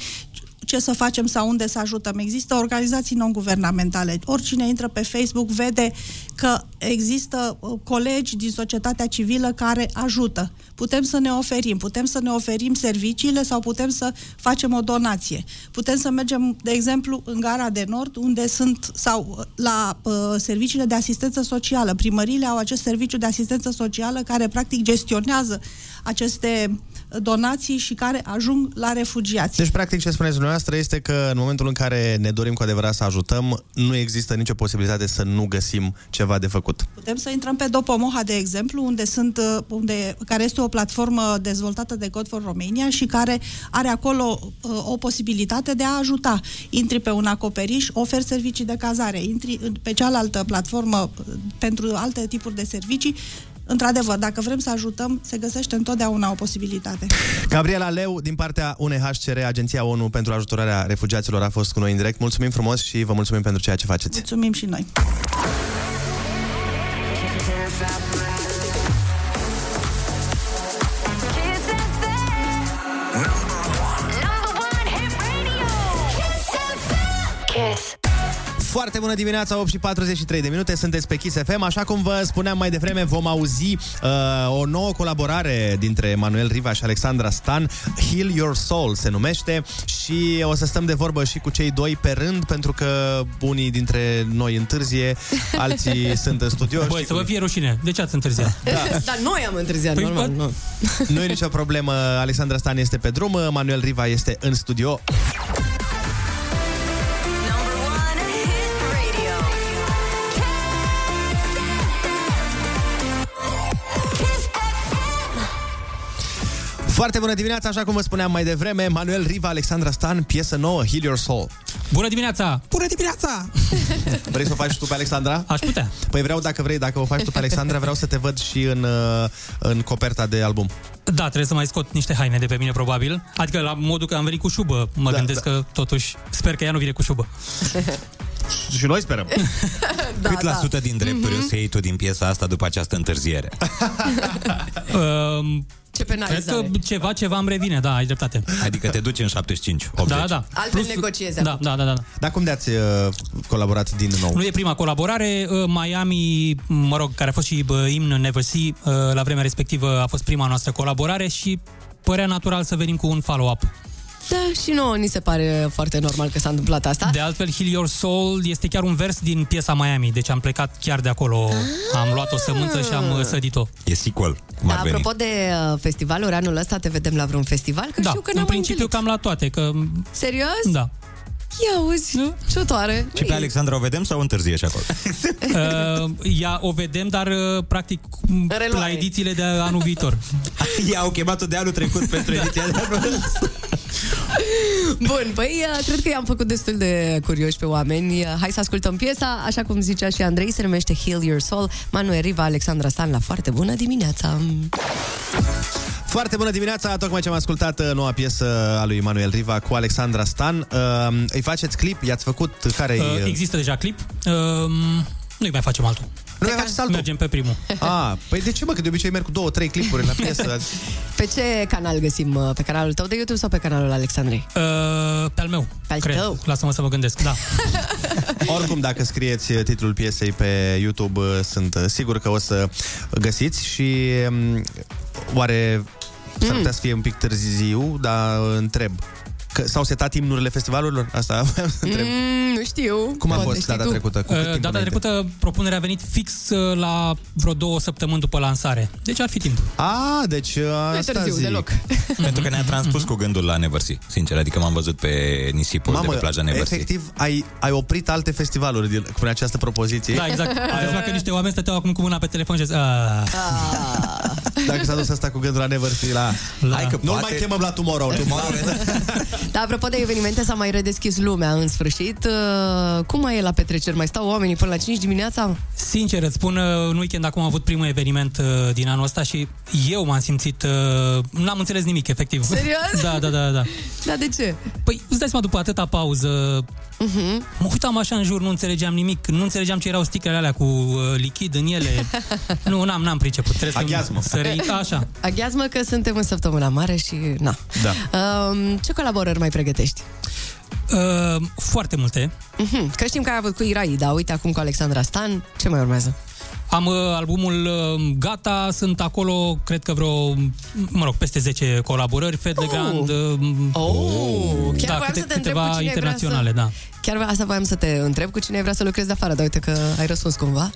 ce să facem sau unde să ajutăm. Există organizații non-guvernamentale. Oricine intră pe Facebook vede că există uh, colegi din societatea civilă care ajută. Putem să ne oferim, putem să ne oferim serviciile sau putem să facem o donație. Putem să mergem, de exemplu, în Gara de Nord, unde sunt, sau uh, la uh, serviciile de asistență socială. Primările au acest serviciu de asistență socială care practic gestionează aceste donații și care ajung la refugiați. Deci, practic, ce spuneți dumneavoastră este că în momentul în care ne dorim cu adevărat să ajutăm, nu există nicio posibilitate să nu găsim ceva de făcut. Putem să intrăm pe Dopomoha, de exemplu, unde sunt, uh, unde, care este o platformă dezvoltată de God for Romania și care are acolo uh, o posibilitate de a ajuta. Intri pe un acoperiș, oferi servicii de cazare, intri în- pe cealaltă platformă uh, pentru alte tipuri de servicii. Într-adevăr, dacă vrem să ajutăm, se găsește întotdeauna o posibilitate. Gabriela Leu, din partea UNHCR, Agenția ONU pentru ajutorarea refugiaților, a fost cu noi în direct. Mulțumim frumos și vă mulțumim pentru ceea ce faceți. Mulțumim și noi. Foarte bună dimineața, 8 și 43 de minute, sunteți pe Kiss FM. Așa cum vă spuneam mai devreme, vom auzi uh, o nouă colaborare dintre Manuel Riva și Alexandra Stan. Heal Your Soul se numește și o să stăm de vorbă și cu cei doi pe rând, pentru că unii dintre noi întârzie, alții sunt în studio. Băi, Știi să vă cum- fie rușine. De ce ați întârziat? Da. Dar noi am întârziat, Păi, normal. bă- Nu. Nu e nicio problemă, Alexandra Stan este pe drum, Manuel Riva este în studio. Foarte bună dimineața, așa cum vă spuneam mai devreme, Manuel Riva, Alexandra Stan, piesă nouă, Heal Your Soul. Bună dimineața! Bună dimineața! Vrei să o faci și tu pe Alexandra? Aș putea. Păi vreau, dacă vrei, dacă o faci tu pe Alexandra, vreau să te văd și în, uh, în coperta de album. Da, trebuie să mai scot niște haine de pe mine, probabil. Adică la modul că am venit cu șubă. Mă da, gândesc da. că totuși... Sper că ea nu vine cu șubă. Și noi sperăm. Da, Cât la da. sută din drepturi Mhm. o să iei tu din piesa asta după această întârziere? Um, Ce cred că penalizare. ceva, ceva îmi revine, da, ai dreptate. Adică te duci în 75, 80. Da, da. Altfel negociezi Da, acum. da, da, da. Dar cum de-ați uh, colaborat din nou? Nu e prima colaborare. uh, Miami, mă rog, care a fost și bă, imn Never See, uh, la vremea respectivă a fost prima noastră colaborare și părea natural să venim cu un follow-up. Da, și nouă ni se pare foarte normal că s-a întâmplat asta. De altfel, Heal Your Soul este chiar un vers din piesa Miami, deci am plecat chiar de acolo. Am luat o sămânță și am uh, sădit-o. E sequel. cum Da, ar veni. apropo de uh, festivaluri, anul ăsta te vedem la vreun festival? Că Da, știu că în ne-am mai principiu cam la toate, că... întâlnit. Serios? Da. Ia uzi, ciutoare. Și pe Alexandra o vedem sau întârzie și acolo? Uh, ea o vedem, dar uh, practic m, la edițiile de anul viitor. Ea au chemat-o de anul trecut pentru ediția de anul Bun, păi uh, cred că i-am făcut destul de curioși pe oameni. Uh, Hai să ascultăm piesa, așa cum zicea și Andrei, se numește Heal Your Soul. Manuel Riva, Alexandra Stan, la foarte bună dimineața! Foarte bună dimineața, tocmai ce am ascultat uh, noua piesă a lui Manuel Riva cu Alexandra Stan. Uh, îi faceți clip? I-ați făcut? care Uh, există deja clip. Uh, nu-i mai facem altul. Nu mai faceți altul? Mergem pe primul. Ah, păi de ce mă? Că de obicei merg cu două, trei clipuri la piesă. Pe ce canal găsim? uh, Pe canalul tău de YouTube sau pe canalul Alexandrei? Uh, pe al meu, Pe al cred. tău? Lasă-mă să mă gândesc, da. Oricum, dacă scrieți titlul piesei pe YouTube, uh, sunt uh, sigur că o să găsiți și um, oare s-ar Mm. putea să fie un pic târziu, dar uh, întreb. Că s-au setat imnurile festivalurilor? Asta voiam să întreb. Mm, nu știu. Cum a Poate fost știi data tu. trecută? Cu cât Uh, timp Data înainte? trecută, propunerea a venit fix uh, la vreo două săptămâni după lansare. Deci ar fi timp. A, deci uh, asta târziu, zic. deloc. Pentru că ne-a transpus cu gândul la Neversea, sincer. Adică m-am văzut pe nisipul de Mamă, pe plaja Neversea. efectiv, ai, ai oprit alte festivaluri din, cu această propoziție. Da, exact. Ați văzut că niște oameni stăteau acum cu mâna pe telefon și zis, "Ah." Dacă s-a dus asta cu gândul la Neversea, la... La- Hai că nu mai chemăm la Tomorrow. Tomorrow. Da, apropo de evenimente, s-a mai redeschis lumea în sfârșit. Uh, Cum mai e la petreceri? Mai stau oamenii până la 5 dimineața? Sincer, îți spun, uh, în weekend acum am avut primul eveniment uh, din anul ăsta și eu m-am simțit... uh, N-am înțeles nimic, efectiv. Serios? Da, da, da, da. Da, de ce? Păi, îți dai seama, după atâta pauză, uh-huh. mă uitam așa în jur, nu înțelegeam nimic, nu înțelegeam ce erau sticlele alea cu uh, lichid în ele. nu, n-am, n-am priceput. Trebuie Aghiazmă. să, să rei... Așa. Aghiazmă că suntem în săptămâna mare și... Na. Da. Um, ce colaborări mai pregătești? Uh, foarte multe. Uh-huh. Că știm că ai avut cu Irai, dar uite acum cu Alexandra Stan. Ce mai urmează? Am uh, albumul uh, gata, sunt acolo, cred că vreo, mă rog, peste 10 colaborări, Fed de Grand, uh, Oh, chiar da, voiam câte, să te întreb câteva cu cine internaționale, vrea să... da. Chiar asta voiam să te întreb cu cine vrea să lucrezi de afară, dar uite că ai răspuns cumva.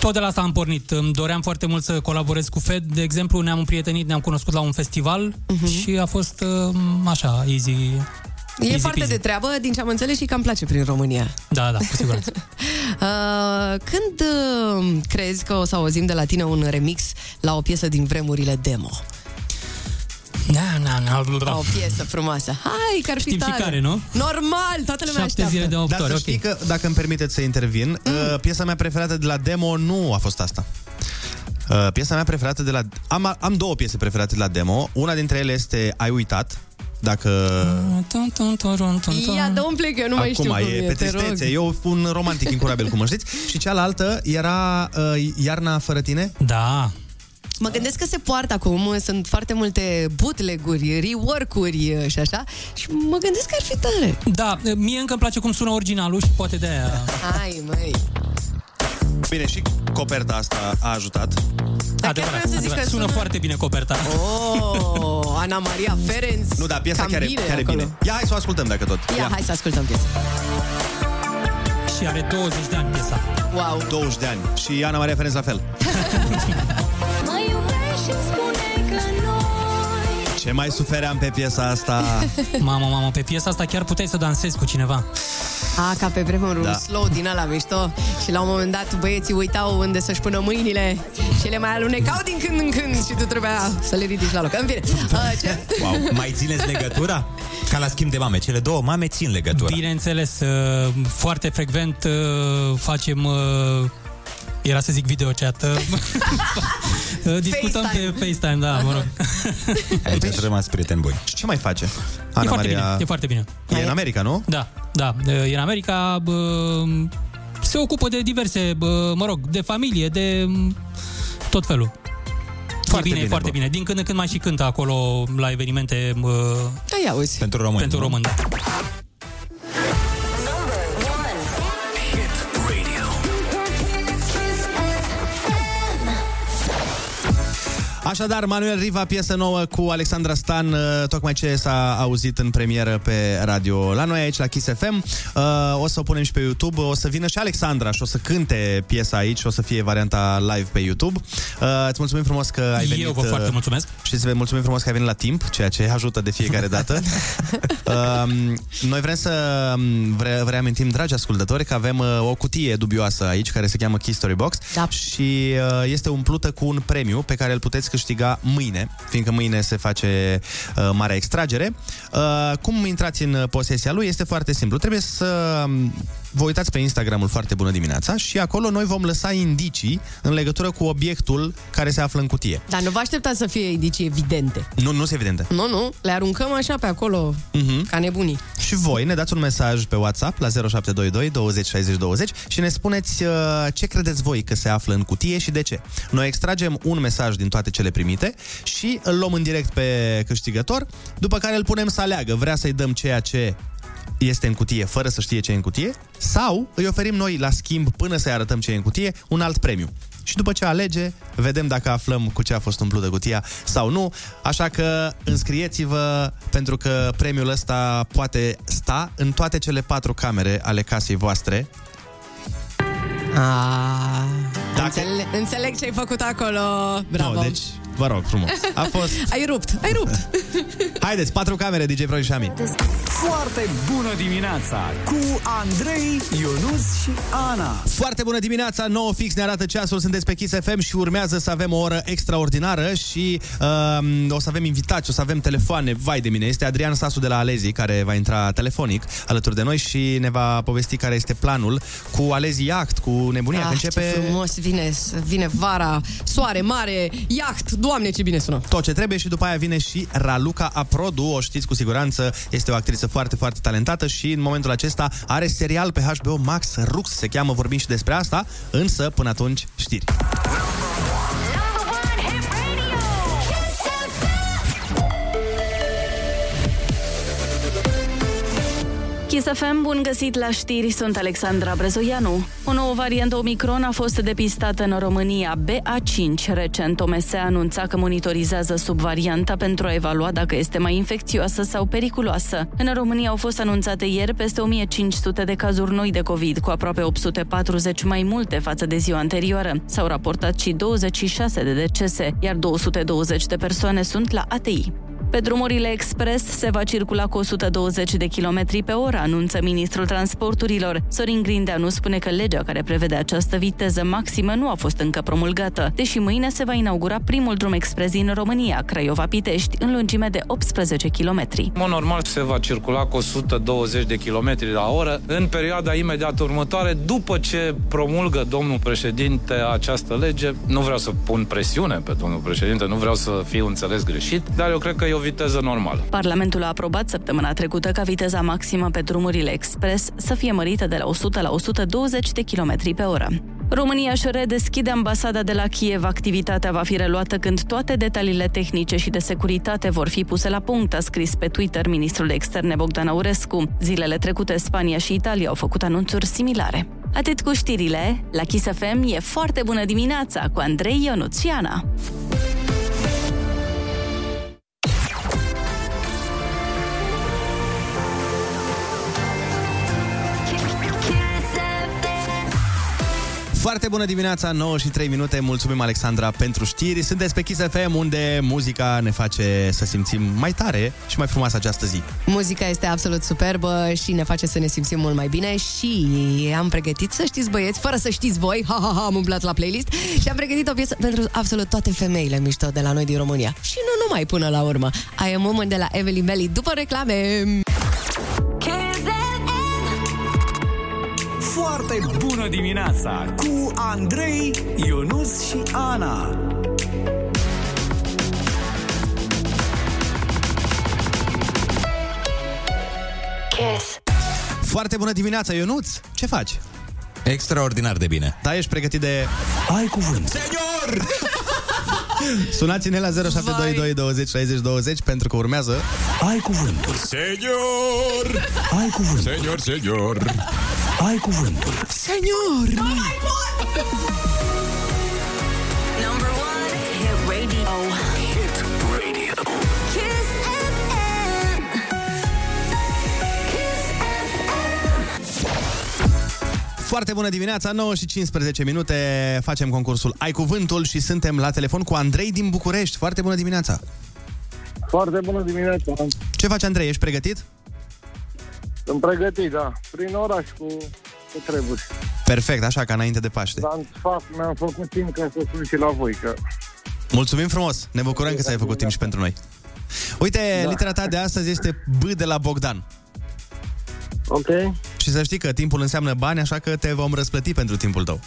Tot de la asta am pornit. Îmi doream foarte mult să colaborez cu Fed. De exemplu, ne-am împrietenit, ne-am cunoscut la un festival uh-huh. și a fost uh, așa, easy. E easy foarte peasy. de treabă, din ce am înțeles și cam place prin România. Da, da, cu siguranță. Uh, când uh, crezi că o să auzim de la tine un remix la o piesă din vremurile demo? Na, na, na, La o piesă frumoasă. Hai, că ar fi Știm și tare. care, nu? Normal, toată lumea așteaptă. Dar să știi că, dacă îmi permiteți să intervin, mm. piesa mea preferată de la demo nu a fost asta. Uh, piesa mea preferată de la... Am, am două piese preferate de la demo. Una dintre ele este Ai uitat, dacă... Ia, dă un plic, eu nu mai Acum știu cum e, pe te rog. tristețe. Eu un romantic incurabil, cum îl știți. Și cealaltă era uh, Iarna fără tine. Da. Mă gândesc că se poartă acum, sunt foarte multe bootleg-uri, rework-uri și așa și mă gândesc că ar fi tare. Da, mie încă îmi place cum sună originalul și poate de aia... Hai, măi. Bine, și coperta asta a ajutat. Adevărat, vreau să zic adevărat. că Sună, sună- foarte bine coperta. Oh, Ana Maria Ferenc. Nu, dar piesa Cam chiar, e- bine chiar e acolo. bine. Ia, hai să o ascultăm dacă tot. Ia, hai să ascultăm piesa. Și are 20 de ani piesa. Wow. 20 de ani. Și Ana Maria Ferenc la fel. Mă iubești și spune că noi Ce mai sufeream pe piesa asta? Mamă, mamă, pe piesa asta chiar puteai să dansezi cu cineva. A, ca pe vremuri Da. un slow din ăla mișto Și la un moment dat băieții uitau unde să-și pună mâinile Și le mai alunecau din când în când Și tu trebuia să le ridici la loc În fine, uh, ce? Wow. Mai țineți legătura? Ca la schimb de mame. Cele două mame țin legătura. Bineînțeles, uh, foarte frecvent uh, facem... uh, Era să zic video chat. uh, Discutăm FaceTime. pe FaceTime, da, mă rog. Aici ați rămas prieteni buni. Și ce mai face? E Ana foarte Maria... bine, e foarte bine. E în America, nu? Da, da. E în America, bă, se ocupă de diverse, bă, mă rog, de familie, de m, tot felul. Foarte bine, bine, foarte bă. bine. Din când în când mai și cântă acolo la evenimente bă, Da, ia uzi Pentru români. pentru nu? români. da. Așadar, Manuel Riva, piesă nouă cu Alexandra Stan, uh, tocmai ce s-a auzit în premieră pe radio la noi aici, la Kiss FM. Uh, O să o punem și pe YouTube, o să vină și Alexandra și o să cânte piesa aici, o să fie varianta live pe YouTube. Uh, Îți mulțumim frumos că ai Eu venit. vă foarte uh, mulțumesc. Și îți mulțumim frumos că ai venit la timp, ceea ce ajută de fiecare dată. Um, noi vrem să um, vre, vă reamintim, dragi ascultători, că avem uh, o cutie dubioasă aici, care se cheamă Key Story Box da. și uh, este umplută cu un premiu pe care îl puteți câștiga mâine, fiindcă mâine se face uh, marea extragere. Uh, cum intrați în posesia lui? Este foarte simplu. Trebuie să um, vă uitați pe Instagramul Foarte Bună Dimineața și acolo noi vom lăsa indicii în legătură cu obiectul care se află în cutie. Dar nu vă așteptați să fie indicii evidente. Nu, nu se evidente. Nu, nu, le aruncăm așa pe acolo, Mhm. ca nebunii. Și voi ne dați un mesaj pe WhatsApp la 0722 20 60 20 și ne spuneți uh, ce credeți voi că se află în cutie și de ce. Noi extragem un mesaj din toate cele primite și îl luăm în direct pe câștigător, după care îl punem să aleagă. Vrea să-i dăm ceea ce este în cutie fără să știe ce e în cutie sau îi oferim noi la schimb până să-i arătăm ce e în cutie un alt premiu. Și după ce alege, vedem dacă aflăm cu ce a fost umplută cutia sau nu. Așa că înscrieți-vă pentru că premiul ăsta poate sta în toate cele patru camere ale casei voastre. Ah, înțeleg, înțeleg ce ai făcut acolo. Bravo. No, deci, vă rog frumos. A fost... Ai rupt, ai rupt. Haideți, patru camere, DJ Pro și Ami. Foarte bună dimineața cu Andrei, Ionus și Ana. Foarte bună dimineața, 9 fix ne arată ceasul, sunteți pe Kiss FM și urmează să avem o oră extraordinară și uh, o să avem invitați, o să avem telefoane, vai de mine. Este Adrian Sasu de la Alezi care va intra telefonic alături de noi și ne va povesti care este planul cu Alezi Yacht, cu nebunia, ah, că începe ce frumos vine, vine vara, soare mare, iaht, doamne ce bine sună. tot ce trebuie și după aia vine și Raluca Aprodu, o știți cu siguranță, este o actriță foarte, foarte talentată și în momentul acesta are serial pe HBO Max Rux, se cheamă, vorbim și despre asta, însă până atunci știri. Kiss FM, bun găsit la știri, sunt Alexandra Brezoianu. O nouă variantă Omicron a fost depistată în România, BA5. Recent, OMS anunța că monitorizează subvarianta pentru a evalua dacă este mai infecțioasă sau periculoasă. În România au fost anunțate ieri peste 1500 de cazuri noi de COVID, cu aproape 840 mai multe față de ziua anterioară. S-au raportat și 26 de decese, iar 220 de persoane sunt la ATI. Pe drumurile expres se va circula cu 120 de km pe oră, anunță ministrul transporturilor. Sorin Grindeanu spune că legea care prevede această viteză maximă nu a fost încă promulgată, deși mâine se va inaugura primul drum expres din România, Craiova-Pitești, în lungime de 18 km. În mod normal se va circula cu 120 de km la oră în perioada imediat următoare, după ce promulgă domnul președinte această lege. Nu vreau să pun presiune pe domnul președinte, nu vreau să fiu înțeles greșit, dar eu cred că e o viteză normală. Parlamentul a aprobat săptămâna trecută ca viteza maximă pe drumurile expres să fie mărită de la 100 la 120 de km pe oră. România își redeschide ambasada de la Kiev. Activitatea va fi reluată când toate detaliile tehnice și de securitate vor fi puse la punct, a scris pe Twitter ministrul de externe Bogdan Aurescu. Zilele trecute, Spania și Italia au făcut anunțuri similare. Atât cu știrile, la Kiss FM e foarte bună dimineața cu Andrei Ionuț Foarte bună dimineața, 9 și 3 minute. Mulțumim, Alexandra, pentru știri. Sunteți pe Kiss FM, unde muzica ne face să simțim mai tare și mai frumoasă această zi. Muzica este absolut superbă și ne face să ne simțim mult mai bine și am pregătit, să știți băieți, fără să știți voi, ha, ha, ha, am umblat la playlist și am pregătit o piesă pentru absolut toate femeile mișto de la noi din România. Și nu numai până la urmă. I am Woman de la Evelyn Belly după reclame. Foarte bună dimineața cu Andrei, Ionus și Ana. Kiss. Foarte bună dimineața, Ionuț! Ce faci? Extraordinar de bine. Da, ești pregătit de... Ai cuvânt. Senior! Sunați-ne la 0722 20 60 20 pentru că urmează... Ai cuvântul. Senior! Ai cuvântul. Senior, senior! Ai cuvântul. Senior! Nu mai! Number one, hit radio. Hit radio. Kiss Foarte bună dimineața, 9 și 15 minute, facem concursul Ai Cuvântul și suntem la telefon cu Andrei din București. Foarte bună dimineața! Foarte bună dimineața! Ce faci, Andrei? Ești pregătit? Uh, sunt pregătit, da. Prin oraș cu, cu treburi. Perfect, așa ca înainte de Paște. Dar în fapt mi-am făcut timp ca să sun și la voi, că Mulțumim frumos! Ne bucurăm că ți-ai făcut timp și pentru noi. Uite, da. litera ta de astăzi este B de la Bogdan. Ok. Și să știi că timpul înseamnă bani, așa că te vom răsplăti pentru timpul tău.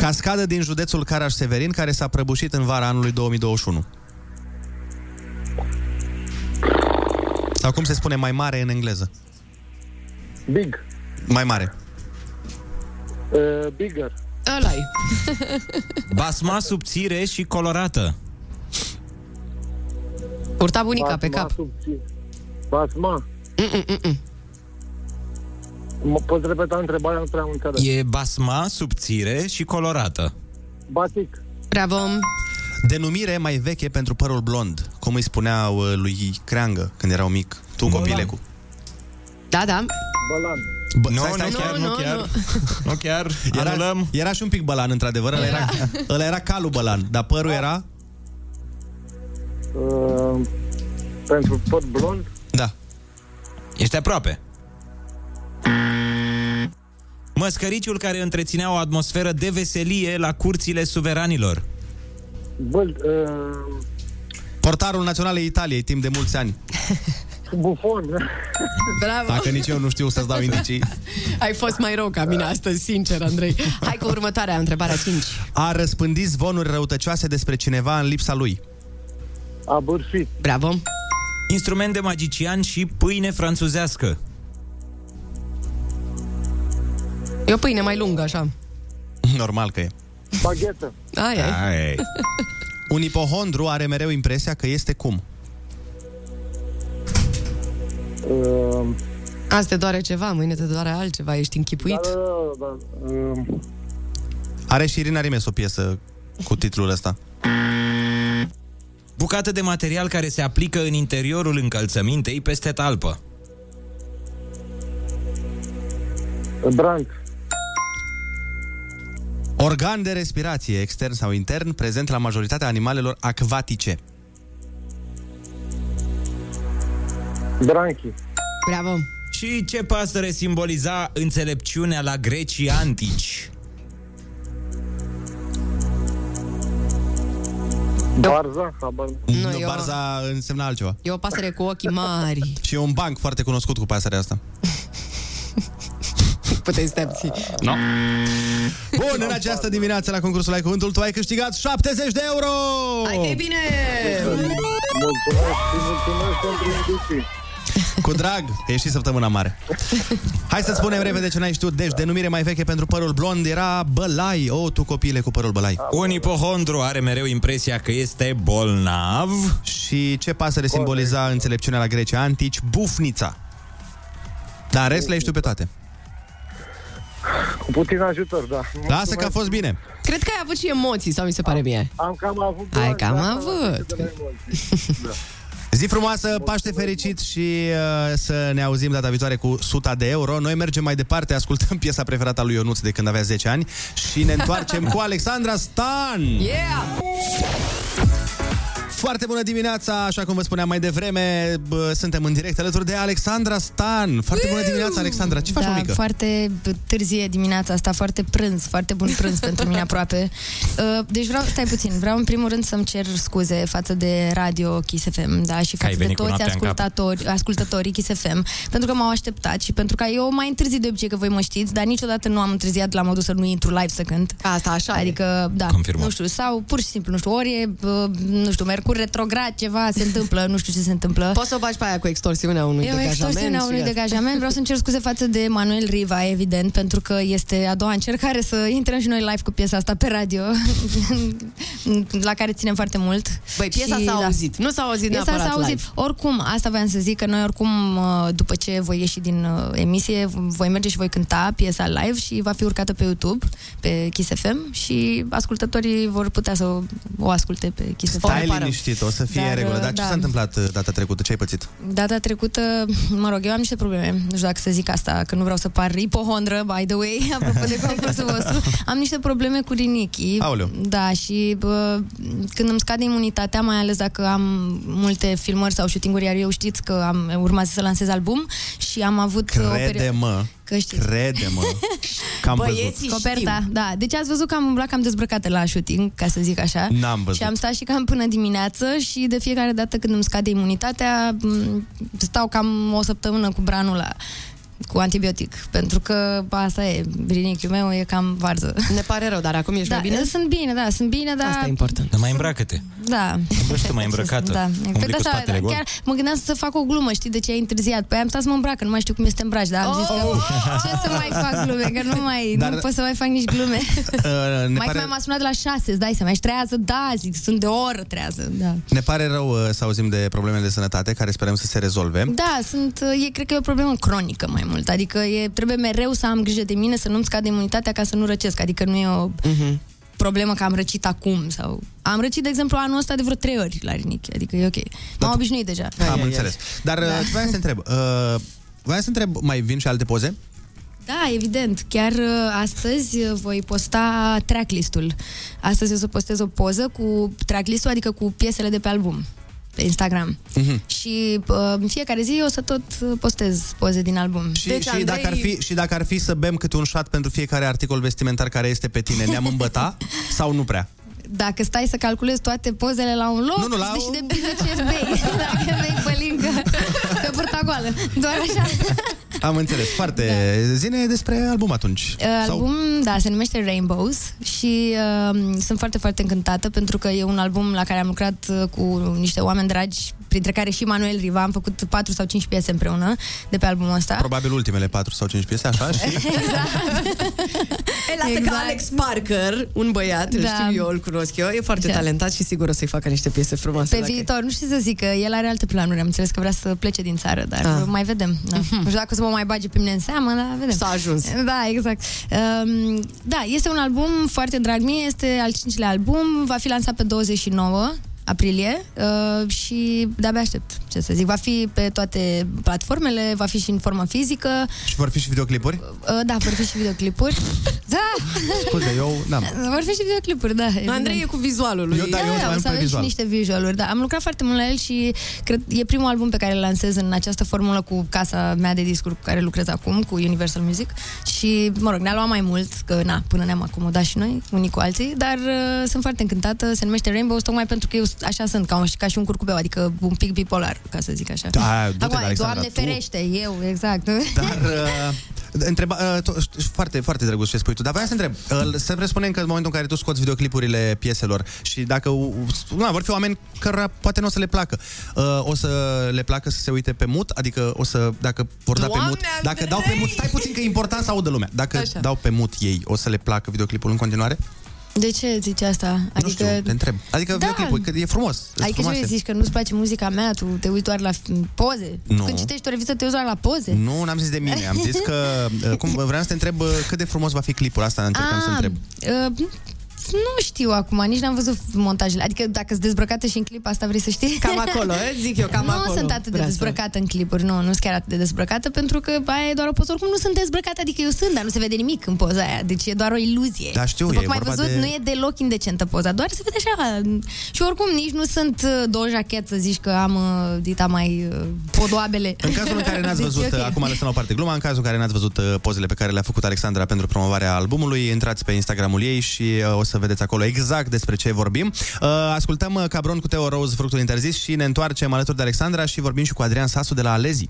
Cascadă din județul Caraș-Severin care s-a prăbușit în vara anului 2021. Sau cum se spune mai mare în engleză? Big. Mai mare. uh, bigger. ăla Basma subțire și colorată. Urta bunica pe Basma cap. subțire. Basma. Mă poți repeta întrebarea? Nu prea am înțeles. E basma subțire și colorată. Batic. Bravo! Denumire mai veche pentru părul blond, cum îi spuneau uh, lui Creangă când erau mic. Tu, copilecu. Da, da. Bălan. Bă, Nu, stai, stai, nu, chiar, nu, nu chiar. nu. Nu chiar, Era, anulăm. era și un pic bălan, într-adevăr. Ăla era, ăla era calul bălan, dar părul era... Uh, pentru păr blond. Da. Ești aproape. Măscăriciul care întreținea o atmosferă de veselie la curțile suveranilor. Bă, uh, Portarul național al Italiei, timp de mulți ani. bufon. Bravo! Dacă nici eu nu știu să-ți dau indicii. Ai fost mai rău ca mine astăzi, sincer, Andrei. Hai cu următoarea, întrebarea 5. A răspândit zvonuri răutăcioase despre cineva în lipsa lui. A bârfit. Bravo! Instrument de magician și pâine franțuzească. E o pâine mai lungă, așa. Normal că e. Baghetă. Ai, ai. Ai. Un ipohondru are mereu impresia că este cum? Uh, Azi te doare ceva, mâine te doare altceva, ești închipuit. da, da, da, da. Uh, Are și Irina Rimes o piesă cu titlul ăsta. Bucată de material care se aplică în interiorul încălțămintei peste talpă. Branc. Organ de respirație, extern sau intern, prezent la majoritatea animalelor acvatice. Branchi. Bravo! Și ce pasăre simboliza înțelepciunea la grecii antici? Barza. Habar. Nu, Nu, eu- Barza însemna altceva. E o pasăre cu ochii mari. Și e un banc foarte cunoscut cu pasărea asta. Puteți să te abții. No. Bun, în această dimineață la concursul Ai Cuvântul tu ai câștigat 70 de euro! Hai că e bine! Mulțumesc și mulțumesc pentru indicii. Cu drag, că e și săptămâna mare. Hai să spunem repede ce n-ai știut. Deci, denumire mai veche pentru părul blond era bălai. O, tu copile cu părul bălai. Un ipohondru are mereu impresia că este bolnav. Și ce pasăre simboliza înțelepciunea la greci antici? Bufnița. Dar în rest le știu pe toate. Cu puțin ajutor, da. Lasă că a fost bine. Cred că ai avut și emoții, sau mi se pare mie? Am cam avut... Ai cam da, avut. de la emoții. Da. Zi frumoasă, Paște fericit și uh, să ne auzim data viitoare cu 100 de euro. Noi mergem mai departe, ascultăm piesa preferată a lui Ionuț de când avea 10 ani și ne întoarcem cu Alexandra Stan. Yeah! Foarte bună dimineața, așa cum vă spuneam mai devreme, bă, suntem în direct alături de Alexandra Stan. Foarte bună dimineața, Alexandra. Ce faci, da, mămică? foarte târzie dimineața asta, foarte prânz, foarte bun prânz pentru mine aproape. Uh, Deci vreau, stai puțin, vreau în primul rând să-mi cer scuze față de Radio Kiss FM, da, și Că ai față de venit cu toți noaptea în cap. ascultatori, ascultătorii Kiss FM, pentru că m-au așteptat și pentru că eu mai întârzi de obicei, că voi mă știți, dar niciodată nu am întârziat la modul să nu intru live să cânt. Asta așa Adică, da, Confirmăm. nu știu, sau pur și simplu, nu știu, ori e, uh, nu știu, Mercur retrograd, ceva se întâmplă, nu știu ce se întâmplă. Poți să o faci pe aia cu extorsiunea unui E o degajament. extorsiune a și unui gata. degajament. Vreau să-mi cer scuze față de Manuel Riva, evident, pentru că este a doua încercare să intrăm și noi live cu piesa asta pe radio, la care ținem foarte mult. Băi, piesa Și, s-a da. auzit. Nu s-a auzit Piesa neapărat s-a auzit. live. Oricum, asta voiam să zic, că noi oricum, uh, după ce voi ieși din uh, emisie, voi merge și voi cânta piesa live și va fi urcată pe YouTube, pe Kiss FM și ascultătorii vor putea să o, o asculte pe Kiss FM. Stai liniștit, o să fie Dar, în regulă. Dar ce da. s-a întâmplat uh, data trecută? Ce ai pățit? Data trecută, mă rog, eu am niște probleme. Nu știu dacă să zic asta, că nu vreau să par ipohondră, by the way, apropo de concursul vostru. Am niște probleme cu rinichii. Aoleu. Da, și bă, când îmi scade imunitatea, mai ales dacă am multe filmări sau shooting-uri, iar eu știți că am urmează să lansez album și am avut o perioadă... Crede-mă, Că știți. crede-mă, că am văzut. Coperta, da. Deci ați văzut că am umblat cam dezbrăcată la shooting, ca să zic așa. N-am văzut. Și am stat și cam până dimineață și de fiecare dată când îmi scade imunitatea, m, stau cam o săptămână cu branul la cu antibiotic, pentru că asta e, rinichiul meu e cam varză. Ne pare rău, dar acum ești da, mai bine? Sunt bine, da, sunt bine, dar... Asta e important. Dar mai îmbrăcă-te. Da. Îmbrăște mai îmbrăcată. Da, Umbli Păi cu de asta, spatele gol. chiar mă gândeam să fac o glumă, știi, de ce ai întârziat? Păi am stat să mă îmbrac, nu mai știu cum este îmbraci, dar am zis că ce să mai fac glume, că nu mai, Dar- nu pot să mai fac nici glume. Uh, ne, mai pare, pare... m-a sunat de la 6, îți dai seama, ești trează, da, zic, sunt de o oră trează, da. ne pare rău uh, să auzim de problemele de sănătate care sperăm să se rezolve. Da, sunt, e, cred că e o problemă cronică mai mult, adică e, trebuie mereu să am grijă de mine, să nu-mi scade imunitatea ca să nu răcesc, adică nu e o Mhm. problemă că am răcit acum sau... Am răcit, de exemplu, anul ăsta de vreo trei ori la rinichi, adică e ok. M-am obișnuit deja. Am înțeles. Dar da. voiam să te întreb, uh, voiam să întreb, mai vin și alte poze? Da, evident. Chiar uh, astăzi uh, voi posta tracklist-ul. Astăzi o să postez o poză cu tracklist-ul, adică cu piesele de pe album pe Instagram. Mhm. Și uh, în fiecare zi o să tot uh, postez poze din album. Și, deci, și, dacă ar fi, și dacă ar fi să bem câte un shot pentru fiecare articol vestimentar care este pe tine, ne-am îmbăta sau nu prea? Dacă stai să calculezi toate pozele la un loc, Nu, nu, la și depinde ce bei. Dacă bei pălincă pe burta goală. Doar așa. Am înțeles. Foarte... Da. Zine despre album atunci. Uh, Album, da, se numește Rainbows și uh, sunt foarte, foarte încântată pentru că e un album la care am lucrat uh, cu niște oameni dragi, printre care și Manuel Riva. Am făcut 4 sau 5 piese împreună de pe albumul ăsta. Probabil ultimele 4 sau 5 piese, așa? Și... Ei, lasă exact. că Alex Parker, un băiat, îl Da. știu eu, îl cunosc eu, e foarte Da. talentat și sigur o să-i facă niște piese frumoase. Pe dacă- viitor, nu știu ce să zic, că el are alte planuri. Am înțeles că vrea să plece din țară, dar Ah. mai vedem. Da. Nu știu dacă o să mă mai bage pe mine în seamă, dar vedem. S-a ajuns. Da, exact. Um, da, este un album foarte drag mie, este al cincilea album, va fi lansat pe 29 aprilie uh, și de-abia aștept, ce să zic. Va fi pe toate platformele, va fi și în formă fizică. și vor fi și videoclipuri? Uh, da, vor fi și videoclipuri. Da! Scuze, eu n-am. Vor fi și videoclipuri, da. evident. Andrei e cu vizualul lui. Eu, da, eu Da, mai o am să pe avem și vizual. niște visualuri, da. Am lucrat foarte mult la el și cred e primul album pe care îl lansez în această formulă cu casa mea de discuri cu care lucrez acum, cu Universal Music. Și, mă rog, ne-a luat mai mult, că na, până ne-am acomodat și noi, unii cu alții, dar uh, sunt foarte încântată, se numește Rainbows, tocmai pentru că eu așa sunt, ca, un, ca și un curcubeu, adică un pic bipolar, ca să zic așa. Da, du-te, Acum, Alexandra, Doamne tu- ferește, eu, exact. Dar, uh, întreba, uh, to- foarte, foarte drăguț ce spui tu, dar voiam să întreb, uh, să presupunem că în momentul în care tu scoți videoclipurile pieselor și dacă uh, na, vor fi oameni cărora poate nu o să le placă, uh, o să le placă să se uite pe mut, adică o să, dacă vor da pe Doamne, mut, dacă Andrei! dau pe mut, stai puțin că e important să audă lumea, dacă Așa. dau pe mut ei, o să le placă videoclipul în continuare? De ce zici asta? Nu știu, te întreb. Adică Da. videoclipul, că e frumos. sunt Adică ce frumoase. vrei să zici, că nu-ți place muzica mea, tu te uiți doar la f- poze? Nu. Când citești o revistă, te uiți doar la poze? Nu, n-am zis de mine. Am zis că uh, cum, vreau să te întreb uh, cât de frumos va fi clipul. Asta încercam să Ah, întreb. Uh, nu știu acum, nici n-am văzut montajele. Adică dacă sunt dezbrăcată și în clip, asta vrei să știi? Cam acolo, eh? zic eu, cam nu acolo. sunt atât de Vrea să- dezbrăcată în clipuri, nu, nu sunt chiar atât de dezbrăcată, pentru că aia e doar o poză. Oricum nu sunt dezbrăcată, adică eu sunt, dar nu se vede nimic în poza aia. Deci e doar o iluzie. Da, știu, După e cum ai vorba văzut, de- nu e deloc indecentă poza, doar se vede așa. Și oricum nici nu sunt uh, două jachete să zici că am uh, dita mai uh, podoabele. În cazul în care n-ați Deci văzut, e ok. acum lăsăm la o parte gluma, în cazul în care n-ați văzut uh, pozele pe care le-a făcut Alexandra pentru promovarea albumului, intrați pe Instagramul ei și uh, o să vedeți acolo exact despre ce vorbim. Uh, Ascultăm uh, Cabron cu Teo Rose, fructul interzis și ne întoarcem alături de Alexandra și vorbim și cu Adrian Sasu de la Alezi.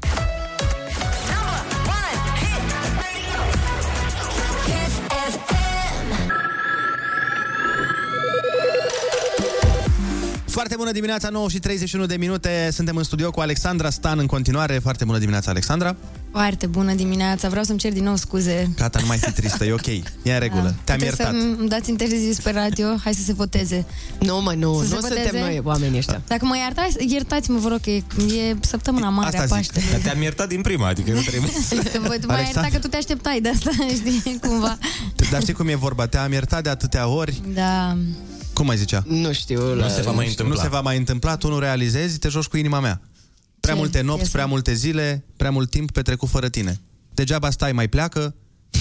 Bună dimineața, 9 și 31 de minute. Suntem în studio cu Alexandra Stan în continuare. Foarte bună dimineața, Alexandra. Foarte bună dimineața, vreau să-mi cer din nou scuze. Gata, nu mai fi tristă, e ok. E în regulă. Te-am Puteți iertat. să-mi dați interzis pe radio, hai să se voteze. Nu, mă, nu, Să nu se suntem voteze? noi oamenii ăștia. Dacă mă iertați, iertați-mă, vă rog, că e, e săptămâna mare a Paște. Dar te-am iertat din prima, adică nu trebuie să... Că voi tu mai iertat că tu te așteptai de asta, știi, cumva. Dar știi cum e vorba? Te-am iertat de atâtea ori. Da. Cum mai zicea? Nu știu. Nu se va mai întâmpla. Nu se va mai întâmpla, tu nu realizezi, te joci cu inima mea. Prea Ce multe nopți, piesă? prea multe zile, prea mult timp petrecut fără tine. Degeaba stai, mai pleacă,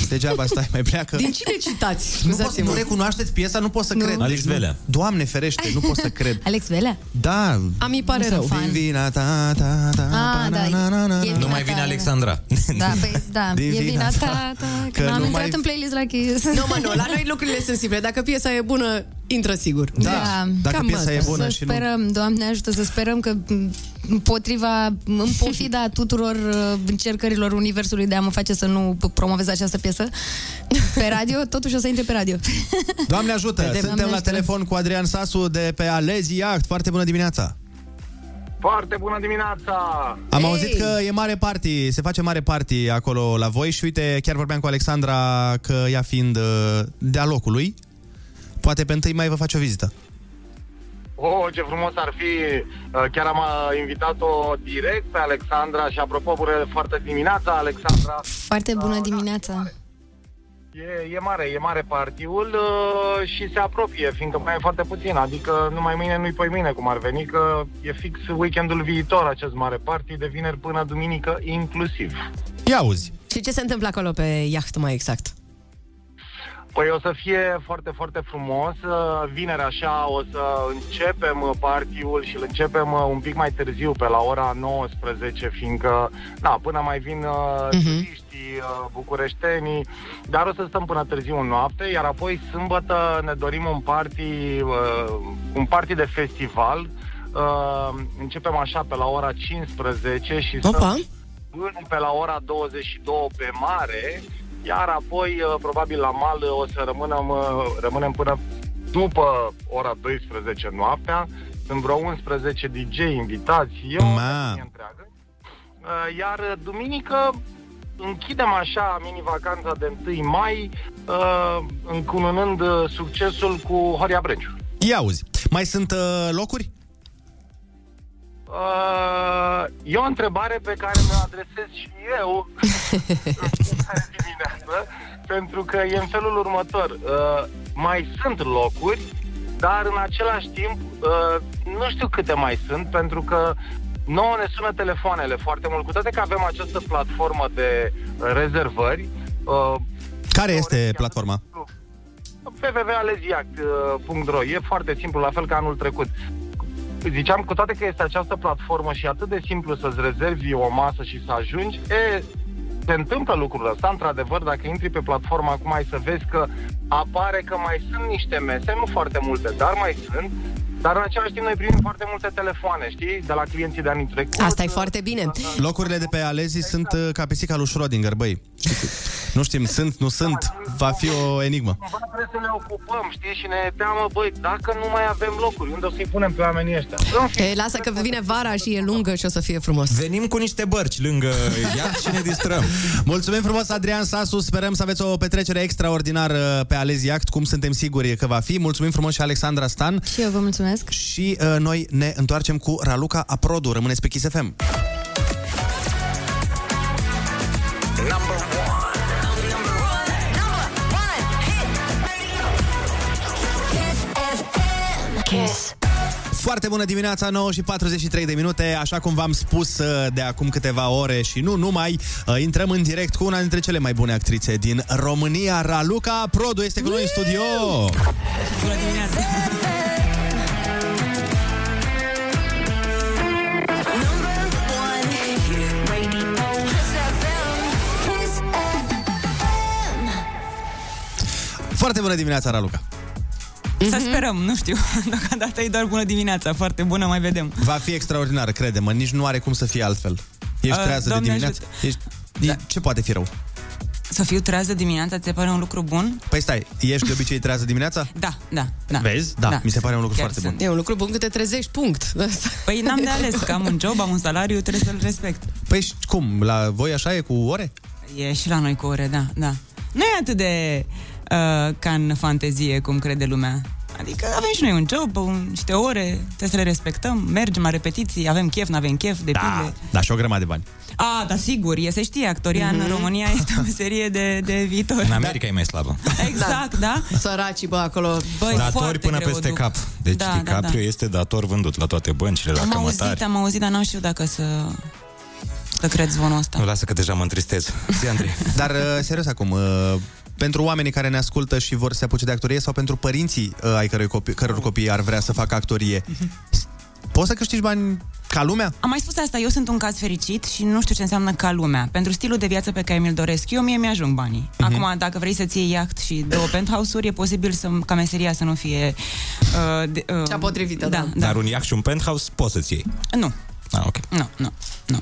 degeaba stai, mai pleacă. Din cine citați? Nu, pot, Scuzați-mă. nu recunoașteți piesa? Nu pot să Nu. cred. Alex Deci nu- Velea. Doamne ferește, nu pot să cred. Alex Velea? Da. A, mi pare Nu rău. sunt fan. Din vina ta, ta, ta, Ah, pa, da, na, na, na, e na. Nu vina mai vine ta, Alexandra. Da, păi, da, Din e vina vina ta. ta, ta Că că am nu intrat mai- în playlist la Kiss. Nu, mă, nu, la noi lucrurile sunt simple. Dacă piesa e bună, intră sigur. Da, dacă Cam piesa asta. e bună să și nu... sperăm, Doamne ajută, să sperăm că m, împotriva, în pofida tuturor uh, încercărilor Universului de a mă face să nu p- promovez această piesă pe radio, totuși o să intre pe radio. Doamne ajută! Vedem. Suntem Doamne la ajută. telefon cu Adrian Sasu de pe Alezi Yacht. Foarte bună dimineața! Foarte bună dimineața! Am Hey! auzit că e mare party, se face mare party acolo la voi și uite, chiar vorbeam cu Alexandra că ea fiind uh, de-a locului, poate pe întâi mai vă face o vizită. Oh, ce frumos ar fi! Uh, Chiar am uh, invitat-o direct pe Alexandra și apropo, bună foarte dimineața, Alexandra. Foarte bună dimineața. E, e mare, e mare partiul uh, și se apropie, fiindcă mai e foarte puțin, adică numai mâine, nu-i poi mâine, cum ar veni, că e fix weekendul viitor acest mare party, de vineri până duminică inclusiv. Ia auzi! Și ce se întâmplă acolo pe iaht mai exact? Păi o să fie foarte, foarte frumos. Uh, Vineri așa o să începem uh, partiul și îl începem uh, un pic mai târziu, pe la ora 19, fiindcă, da, până mai vin uh, Mhm. turiștii, uh, bucureștenii, dar o să stăm până târziu în noapte, iar apoi sâmbătă ne dorim un party, uh, un party de festival. Uh, începem așa pe la ora 15 și Opa! să până pe la ora 22 pe mare, iar apoi, uh, probabil la mal, uh, o să rămânem, uh, rămânem până după ora 12 noaptea. Sunt vreo 11 DJ invitați, eu o Ma. familie întreagă. Uh, Iar uh, duminică închidem așa mini-vacanța de 1 mai, uh, încununând uh, succesul cu Horia Brenciu. Ia auzi! Mai sunt uh, locuri? Uh, e o întrebare pe care mi-o adresez și eu în fiecare dimineață, pentru că e în felul următor. Uh, mai sunt locuri, dar în același timp uh, nu știu câte mai sunt, pentru că nouă ne sună telefoanele foarte mult, cu toate că avem această platformă de uh, rezervări. Uh, Care este platforma? www.aleziact.ro E foarte simplu, la fel ca anul trecut. Ziceam, cu toate că este această platformă și atât de simplu să-ți rezervi o masă și să ajungi, e, se întâmplă lucrul ăsta, într-adevăr, dacă intri pe platforma acum ai să vezi că apare că mai sunt niște mese, nu foarte multe, dar mai sunt, dar în același timp noi primim foarte multe telefoane, știi, de la clienții de anul trecut. Asta e foarte bine. Locurile de pe Alezi sunt uh, ca pisica lui Schrödinger, băi. Nu știm, sunt, nu sunt, va fi o enigmă. Cumva trebuie să ne ocupăm, știi, și ne teamă, băi, dacă nu mai avem locuri, unde o să-i punem pe oamenii ăștia? În fine, E, lasă că vine vara și e lungă și o să fie frumos. Venim cu niște bărci lângă iaht și ne distrăm. Mulțumim frumos, Adrian Sasu. Sperăm să aveți o petrecere extraordinară pe Alezi Yacht, cum suntem siguri că va fi. Mulțumim frumos și Alexandra Stan. Și eu vă mulțumesc. Și uh, noi ne întoarcem cu Raluca Aprodu. Rămâneți pe Kiss FM. Kiss. Foarte bună dimineața, 9 și 43 de minute. Așa cum v-am spus uh, de acum câteva ore și nu numai, uh, intrăm în direct cu una dintre cele mai bune actrițe din România, Raluca Produ este cu noi în studio. Bună dimineața! Foarte bună dimineața, Raluca. Să sperăm, nu știu. Deocamdată e doar bună dimineața, foarte bună, mai vedem. Va fi extraordinar, crede-mă, nici nu are cum să fie altfel. Ești Uh, trează de Doamne dimineață? Ești... Da. Ce poate fi rău? Să fiu trează dimineața, ți se pare un lucru bun? Păi stai, ești de obicei trează dimineața? Da, da, da. Vezi? Da, Da. mi se pare un lucru Chiar foarte sunt. bun. E un lucru bun că te trezești, punct. Păi n-am de ales, că am un job, am un salariu, trebuie să-l respect. Păi și cum? La voi așa e cu ore? E și la noi cu ore, da, da. Nu e atât de uh, ca în fantezie, cum crede lumea. Adică avem și noi un job, un, niște ore, trebuie să le respectăm, mergem la repetiții, avem chef, nu avem chef, depinde. Da, da, și o grămadă de bani. A, da, sigur, e, se știe, actoria Mhm. în România este o meserie de, de viitor. În America e mai slabă. Exact, da? Săracii, bă, acolo. Băi, Datori foarte până greu peste duc. cap. Deci Da, da, DiCaprio da. este dator vândut la toate băncile, la Am auzit, cămătari. am auzit, dar n-am știut dacă să, să cred zvonul ăsta. Nu, lasă că deja mă întristez. Zi, Andrei. Dar, uh, serios acum, uh, pentru oamenii care ne ascultă și vor să se apuce de actorie sau pentru părinții uh, ai cărui copii, căror copii ar vrea să facă actorie, poți să câștigi bani ca lumea? Am mai spus asta, eu sunt un caz fericit și nu știu ce înseamnă ca lumea. Pentru stilul de viață pe care mi-l doresc eu, mie mi-ajung banii. Mhm. Acum, dacă vrei să-ți iei iaht și două penthouse-uri, e posibil să, ca meseria să nu fie... Uh, de, uh, Cea potrivită, da. Da. Dar un iaht și un penthouse poți să-ți iei. Nu. Ah, ok. Nu, nu, nu.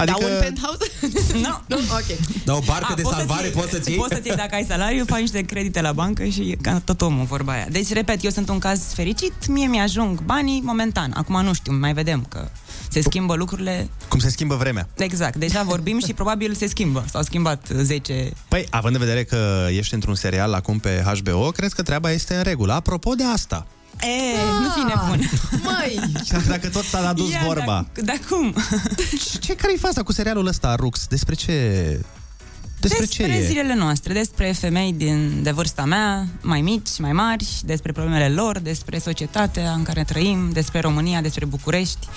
Adică... Da, un penthouse? nu. nu, ok. Dar o barcă A, de poți salvare să-ți poți să-ți iei? Poți să-ți iei dacă ai salariu, faci niște credite la bancă și e ca tot omul, vorba aia. Deci, repet, eu sunt un caz fericit, mie mi-ajung banii momentan. Acum nu știu, mai vedem că se schimbă lucrurile. Cum se schimbă vremea. Exact, deja vorbim și probabil se schimbă. S-au schimbat 10... Păi, având în vedere că ești într-un serial acum pe HBO, cred că treaba este în regulă. Apropo de asta, E, nu fi nebun. Măi! dacă tot s-a adus Ia, vorba, Dar da, cum? ce care-i faza cu serialul ăsta, Rux? Despre ce... Despre, ce despre e? zilele noastre, despre femei din, de vârsta mea, mai mici, mai mari, despre problemele lor, despre societatea în care trăim, despre România, despre București.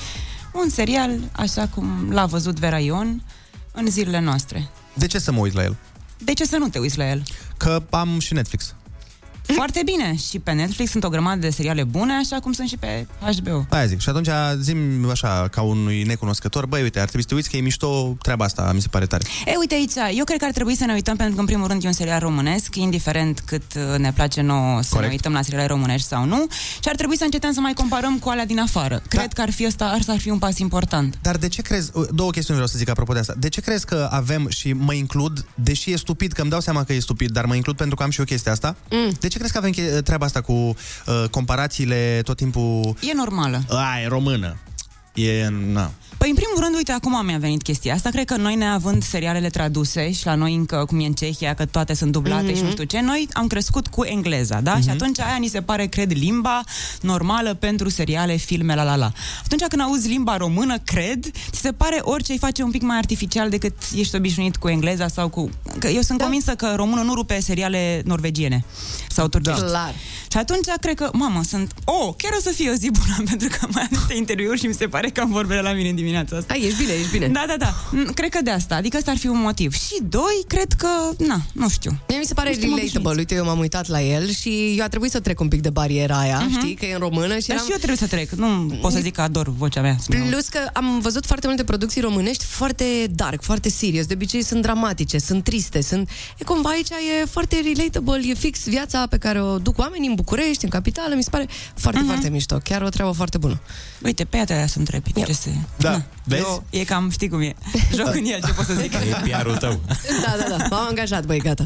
Un serial, așa cum l-a văzut Vera Ion, în zilele noastre. De ce să mă uit la el? De ce să nu te uiți la el? Că am și Netflix. Foarte bine. Și pe Netflix sunt o grămadă de seriale bune, așa cum sunt și pe HBO. Aia zic. Și atunci zim așa, ca unui necunoscător, băi, uite, ar trebui să te uiți că e mișto treaba asta, mi se pare tare. E, uite aici, eu cred că ar trebui să ne uităm, pentru că, în primul rând, e un serial românesc, indiferent cât uh, ne place nouă să Corect. ne uităm la seriale românești sau nu, și ar trebui să încetăm să mai comparăm cu alea din afară. Cred că ar fi asta, asta ar fi un pas important. Dar de ce crezi, două chestiuni vreau să zic apropo de asta, de ce crezi că avem și mă includ, deși e stupid, că îmi dau seama că e stupid, dar mă includ pentru că am și eu chestia asta, mm. de ce crezi că avem che- treaba asta cu uh, comparațiile tot timpul, E normală. a, e română, e, na. Păi, în primul rând, uite, acum mi-a venit chestia asta. Cred că noi, neavând serialele traduse și la noi încă, cum e în Cehia, că toate sunt dublate mm-hmm. și nu știu ce, noi am crescut cu engleza, da? Mm-hmm. Și atunci aia ni se pare, cred, limba normală pentru seriale, filme, la la la. Atunci când auzi limba română, cred, ți se pare orice îi face un pic mai artificial decât ești obișnuit cu engleza sau cu... Că eu sunt da. convinsă că românul nu rupe seriale norvegiene sau turcești. Da. Clar. Și atunci cred că, mamă, sunt... Oh, chiar o să fie o zi bună, pentru că mai am niște interviuri și mi se pare că am vorbele la mine în dimineața asta. Hai, ești bine, ești bine. Da, da, da. Mm, Cred că de asta. Adică ăsta ar fi un motiv. Și doi, cred că, na, nu știu. Mie mi se pare Nu suntem relatable. obișnuiți. Uite, eu m-am uitat la el și eu a trebuit să trec un pic de bariera aia, Mhm. știi, că e în română și Dar eram... și eu trebuie să trec. Nu pot să zic că ador vocea mea. Plus că am văzut foarte multe producții românești foarte dark, foarte serious. De obicei sunt dramatice, sunt triste, sunt... E cumva aici e foarte relatable, e fix viața pe care o duc oamenii în București, în capitală. Mi se pare foarte, Mhm. foarte mișto. Chiar o treabă foarte bună. Uite, pe aia să întrebi. Ce se... Da, vezi? Eu, e cam, știi cum e. Joc în el, ce pot să zic. E PR-ul tău. Da, da, da. M-am angajat, băi, gata.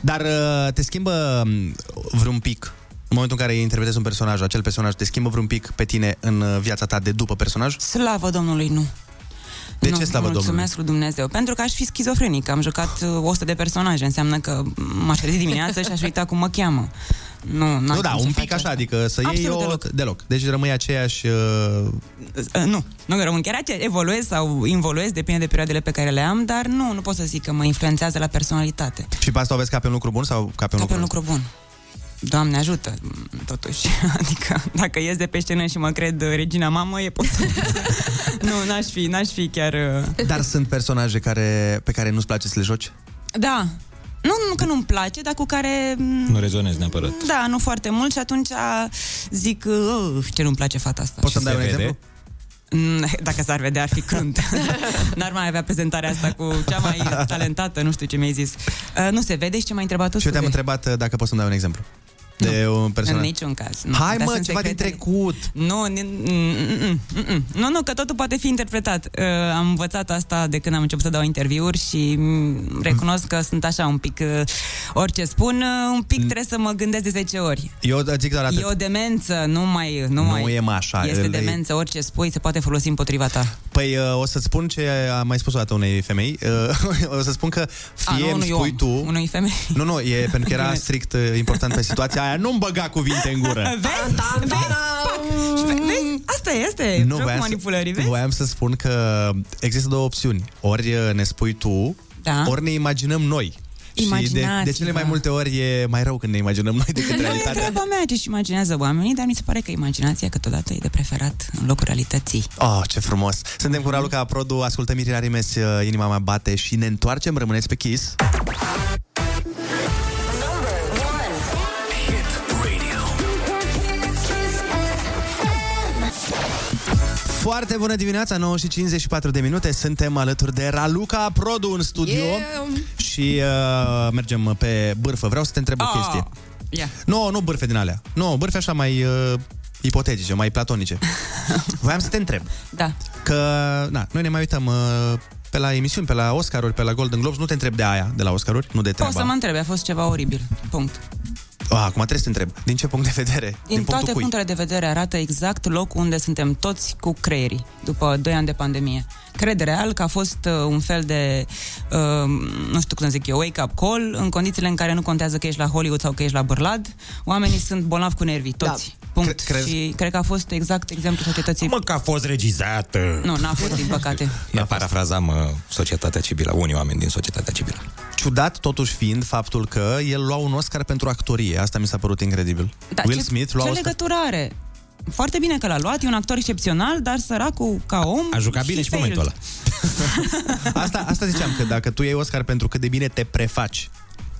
Dar uh, te schimbă m, vreun pic în momentul în care interpretezi un personaj, acel personaj te schimbă vreun pic pe tine în uh, viața ta de după personaj? Slavă Domnului, nu. De nu, ce slavă mulțumesc Domnului? lui Dumnezeu. Pentru că aș fi schizofrenic. Am jucat uh, 100 de personaje. Înseamnă că m-aș trezi dimineața și aș uita cum mă cheamă. Nu, Nu, da, un pic așa, adică să iei Absolut o... deloc. deloc. Deci rămâi aceeași... Uh... Uh, Nu, nu rămân chiar aceea. Evoluez sau involuez, depinde de perioadele pe care le am, dar nu, nu pot să zic că mă influențează la personalitate. Și pe asta o vezi ca pe un lucru bun sau ca pe un Ca pe lucru un lucru bun. Doamne ajută, totuși. Adică, dacă ies de pe scenă și mă cred uh, regina mamă, e posibil. nu, n-aș fi, n-aș fi chiar... uh, Dar sunt personaje care, pe care nu-ți place să le joci? Da. Nu, nu că nu-mi place, dar cu care... m, Nu rezonezi neapărat. Da, nu foarte mult și atunci zic, uh, ce nu-mi place fata asta. Poți să-mi dai se un vede? exemplu? Mm, Dacă s-ar vedea, ar fi crunt. N-ar mai avea prezentarea asta cu cea mai talentată, nu știu ce mi-ai zis. Uh, nu se vede și ce m-ai întrebat tu? Și eu te-am scuze? întrebat uh, dacă poți să-mi dai un exemplu. De un În personaj. niciun caz. Nu. Hai Dar mă, sunt ceva din secretele. trecut. Nu, ni- mm, mm, mm, mm. nu, nu, că totul poate fi interpretat. Uh, am învățat asta de când am început să dau interviuri și mm, recunosc că sunt așa un pic, uh, orice spun, uh, un pic trebuie să mă gândesc de 10 ori. Eu zic doar atât. E o demență, nu mai... Nu, Nu mai e mai așa, Este el e- demență, orice spui se poate folosi împotriva ta. Păi uh, o să-ți spun ce am mai spus o dată unei femei. Uh, o să spun că A, fie nu, îmi unui spui om, tu... Unui femei. Nu, nu, e pentru că era Bine. strict uh, important pe situația aia, nu-mi băga cuvinte în gură. Vezi? Vezi? Și ve- Vezi? Asta e, asta e jocul voiam manipulării, să, vezi? voiam să spun că există două opțiuni. Ori uh, ne spui tu, Da. ori ne imaginăm noi. Și de, de Imaginați-vă. cele mai multe ori e mai rău când ne imaginăm noi decât Nu e realitatea. treaba mea ce-și imaginează oamenii, dar mi se pare că imaginația câteodată e de preferat în locul realității. Oh, ce frumos! Suntem cu Raluca Produ, ascultăm Mirina Rimes, uh, Inima mea bate și ne întoarcem, rămâneți pe Kiss. Foarte bună dimineața, 9 și 54 de minute. Suntem alături de Raluca Produ în studio Yeah. și uh, mergem pe bârfă. Vreau să te întreb o Ah, chestie. ia. Nu, nu bârfe din alea. Nu, bârfe așa mai uh, ipotetice, mai platonice. Voiam să te întreb. Da. Că, na, noi ne mai uităm uh, pe la emisiuni, pe la Oscaruri, pe la Golden Globes. Nu te întreb de aia, de la Oscaruri, nu de treaba. Poți să mă întrebi, a fost ceva oribil. Punct. Ah, acum trebuie să te întreb. Din ce punct de vedere? Din, punctul toate cui? punctele de vedere arată exact locul unde suntem toți cu creierii după 2 ani de pandemie. Cred real că a fost uh, un fel de, uh, nu știu cum să zic eu, wake-up call în condițiile în care nu contează că ești la Hollywood sau că ești la Bârlad. Oamenii sunt bolnavi cu nervii, toți. Da. Punct. Cre- crezi- Și cred că a fost exact exemplul societății. Mă, că a fost regizată. Nu, n-a fost, din păcate. Ia parafrazam uh, societatea civilă, unii oameni din societatea civilă. Ciudat totuși fiind faptul că el lua un Oscar pentru actorie. Asta mi s-a părut incredibil. Da, Will ce, Smith lua ce Oscar. legătură are? Foarte bine că l-a luat, e un actor excepțional, dar săracul ca om... A jucat bine he și pe momentul ăla. Asta, asta ziceam, că dacă tu iei Oscar pentru cât de bine te prefaci,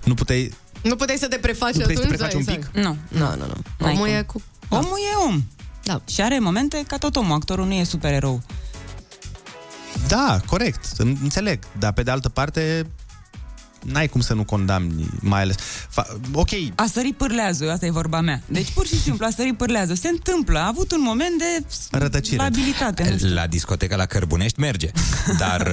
nu puteai... Nu puteai să te prefaci Nu puteai să te atunci? prefaci un Da, pic? exact. Nu. Nu, nu, nu. N-ai Omul cum. e cu... Omul e om. Da. Și are momente ca tot omul. Actorul nu e supererou. Da, corect, în- înțeleg. Dar pe de altă parte, n-ai cum să nu condamni, mai ales... Fa- ok, A sărit pârleazul, asta e vorba mea. Deci pur și simplu a sărit pârleazul. Se întâmplă. A avut un moment de Rătăcire. labilitate. Nu știu. La discoteca la Cărbunești merge, dar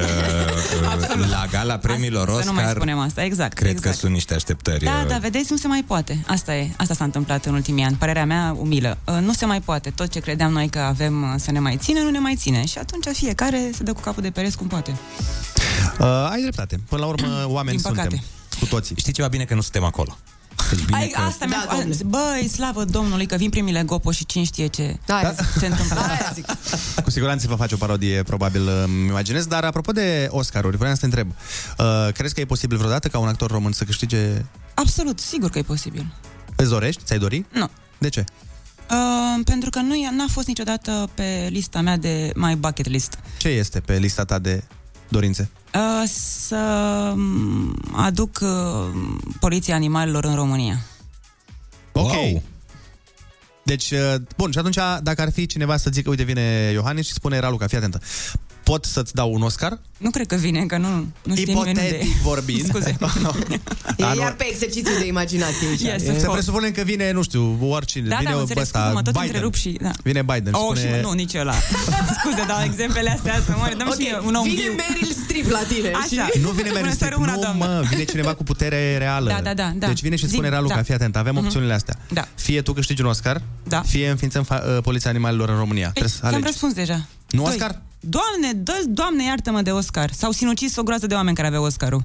uh, uh, la gala premiilor Să nu mai Oscar spunem asta, exact. cred exact. că sunt niște așteptări. Da, uh, da, vedeți, nu se mai poate. Asta e. Asta s-a întâmplat în ultimii ani. Părerea mea umilă. Uh, Nu se mai poate. Tot ce credeam noi că avem uh, să ne mai ține, nu ne mai ține. Și atunci fiecare se dă cu capul de pereți cum poate. Uh, ai dreptate. Până la urmă, oameni Din păcate. suntem. Cu toții. Știi ceva bine că nu suntem acolo. Deci bine Ai, că... asta mi-a... Da, Băi, slavă Domnului că vin primile Gopo și cine știe ce Da, se întâmplă. Cu siguranță va face o parodie, probabil, îmi imaginez. Dar apropo de Oscaruri, vreau să te întreb. Uh, crezi că e posibil vreodată ca un actor român să câștige... Absolut, sigur că e posibil. Îți dorești? Ți-ai dori? Nu. De ce? Uh, pentru că nu e, n-a fost niciodată pe lista mea de my bucket list. Ce este pe lista ta de dorințe? Uh, să mm, aduc uh, poliția animalelor în România. Ok. Wow. Deci, uh, bun, și atunci, dacă ar fi cineva să zică, uite, vine Iohannis și spune, Raluca, fii atentă, pot să-ți dau un Oscar? Nu cred că vine, că nu, nu știe nimeni unde Ipotetic e. vorbind. Scuze. E Da, nu. iar pe exercițiu de imaginație aici. Yes, Să presupunem că vine, nu știu, oricine. Da, vine da, am înțeles, ăsta, scuze, mă tot Biden. întrerup și... Da. Vine Biden și Oh, spune... și, nu, nici ăla. Scuze, dar exemplele astea să mă dăm Ok, și mie un om vine viu. Meryl Streep la tine Așa. și- Nu vine Meryl Bună Streep, seară, una, nu doamnă. mă, vine cineva cu putere reală. Da, da, da, da. Deci vine și Zi, spune, Raluca, da. fii atent, avem Mhm. opțiunile astea. Da. Fie tu câștigi un Oscar, Da. fie înființăm fa- uh, Poliția Animalelor în România. Ei, Trebuie să ți-am alegi. răspuns deja. Nu Doi. Oscar? Doamne, dă, doamne, iartă-mă de Oscar. S-au sinucis o groază de oameni care aveau Oscarul.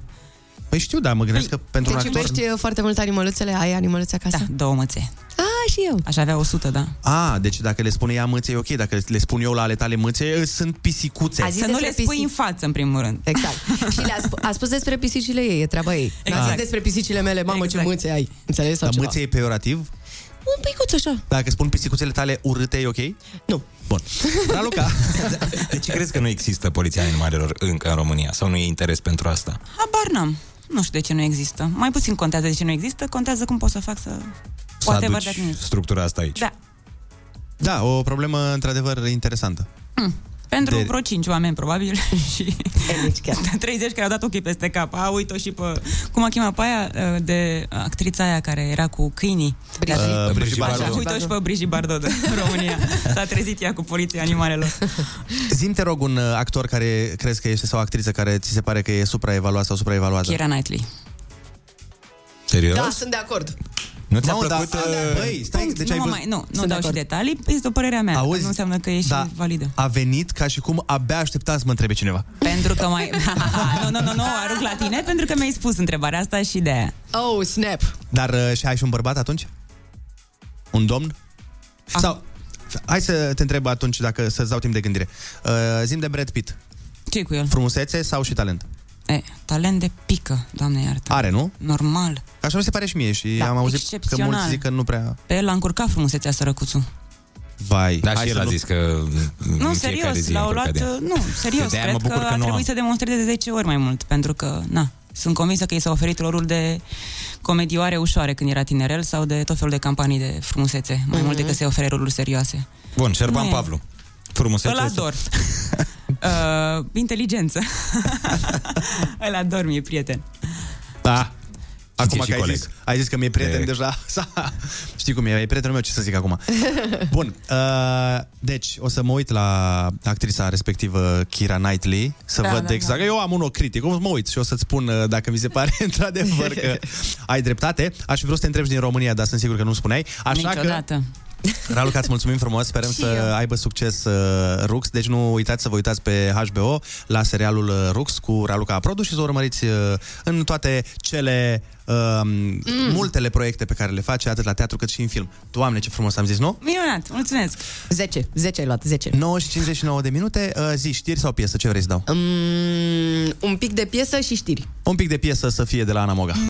Păi știu, dar mă gândesc că pentru un Deci actor... iubești uh, foarte mult animăluțele? Ai animăluțe acasă? Da, două mățe. Ah, și eu. Aș avea 100, da. A, deci dacă le spune ea mâțe, e ok. Dacă le spun eu la ale tale mâțe, uh, sunt pisicuțe. A zis Să nu despre le spui pisici. în față, în primul rând. Exact. și le-a sp- a spus despre pisicile ei, e treaba ei. Exact. A Exact. zis despre pisicile mele, mamă, ce Exact. mâțe ai. Înțelegi? Sau Dar ceva. mâțe e peorativ? Un picuț așa. Dacă spun pisicuțele tale urâte, e ok? Nu. Bun. Raluca, De ce crezi că nu există poliția animalelor încă în România? Sau nu e interes pentru asta? Habar n-am. Nu știu de ce nu există. Mai puțin contează de ce nu există, contează cum pot să fac să... Să Poate aduci văd de structura asta aici. Da. da, o problemă într-adevăr interesantă. Pentru De- vreo 5 oameni, probabil, și nici chiar. 30 care au dat ochii peste cap. A, uite-o și pe... Cum a chemat pe aia? De actrița aia care era cu câinii. Brigitte. Uh, Brigitte Așa, Bardot. uite-o și pe Brigitte Bardot din România. S-a trezit ea cu poliția animalelor. Zim te rog un uh, actor care crezi că este sau o actriță care ți se pare că e supraevaluat sau supraevaluată. Keira Knightley. Serios? Da, sunt de acord. Nu ți-a Mamă, plăcut... dar- uh, Băi, stai, deci nu, ai mă văzut... mai, nu, nu Sunt de dau și acord. detalii, este o părerea mea. Auzi? nu înseamnă că e și Da. validă. A venit ca și cum abia aștepta să mă întrebe cineva. Pentru că mai... nu, nu, nu, nu, arunc la tine, pentru că mi-ai spus întrebarea asta și de aia. Oh, snap. Dar uh, și ai și un bărbat atunci? Un domn? Sau, hai să te întreb atunci dacă să-ți dau timp de gândire. Uh, zim de Brad Pitt. ce cu el? Frumusețe sau și talent? E, talent de pică, doamne iartă. Are, nu? Normal. Așa mi se pare și mie și Da, am auzit că excepțional. mulți zic că nu prea... Pe el l-a încurcat frumusețea sărăcuțul. Vai, Da, hai și el să a nu- zis că Nu, în fiecare serios, zi l-au încurcă luat... de ea. Nu, serios, De-aia cred mă bucur că, că a nu trebuit am. să demonstreze de 10 ori mai mult, pentru că, na, sunt convinsă că i s-a oferit rolul de comedioare ușoare când era tinerel sau de tot felul de campanii de frumusețe, mai mult decât să-i ofere roluri serioase. Bun, Șerban Nu e. Pavlu. Frumusețe. Îl ador. uh, inteligență. Îl ador, mi-e prieten. Da. Acum și că ai coleg. zis, ai zis că mi-e prieten De- deja. Știi cum e, e prietenul meu, ce să zic acum. Bun, uh, deci o să mă uit la actrița respectivă, Kira Knightley, să Da, văd da, exact. da. Eu am un ochi critic, o să mă uit și o să-ți spun uh, dacă mi se pare într-adevăr că ai dreptate. Aș fi vrut să te întrebi din România, dar sunt sigur că nu spuneai. Așa că Niciodată. Raluca, îți mulțumim frumos, sperăm Și să eu. aibă succes uh, Rux, deci nu uitați să vă uitați pe HBO la serialul uh, Rux cu Raluca Aprodu și să o urmăriți uh, în toate cele uh, mm. multele proiecte pe care le face, atât la teatru cât și în film. Doamne, ce frumos am zis, nu? Minunat, mulțumesc. 10, 10 ai luat, 10. 9 și 59 de minute, uh, zi, știri sau piesă, ce vrei să dau? Um, un pic de piesă și știri. Un pic de piesă să fie de la Ana Moga.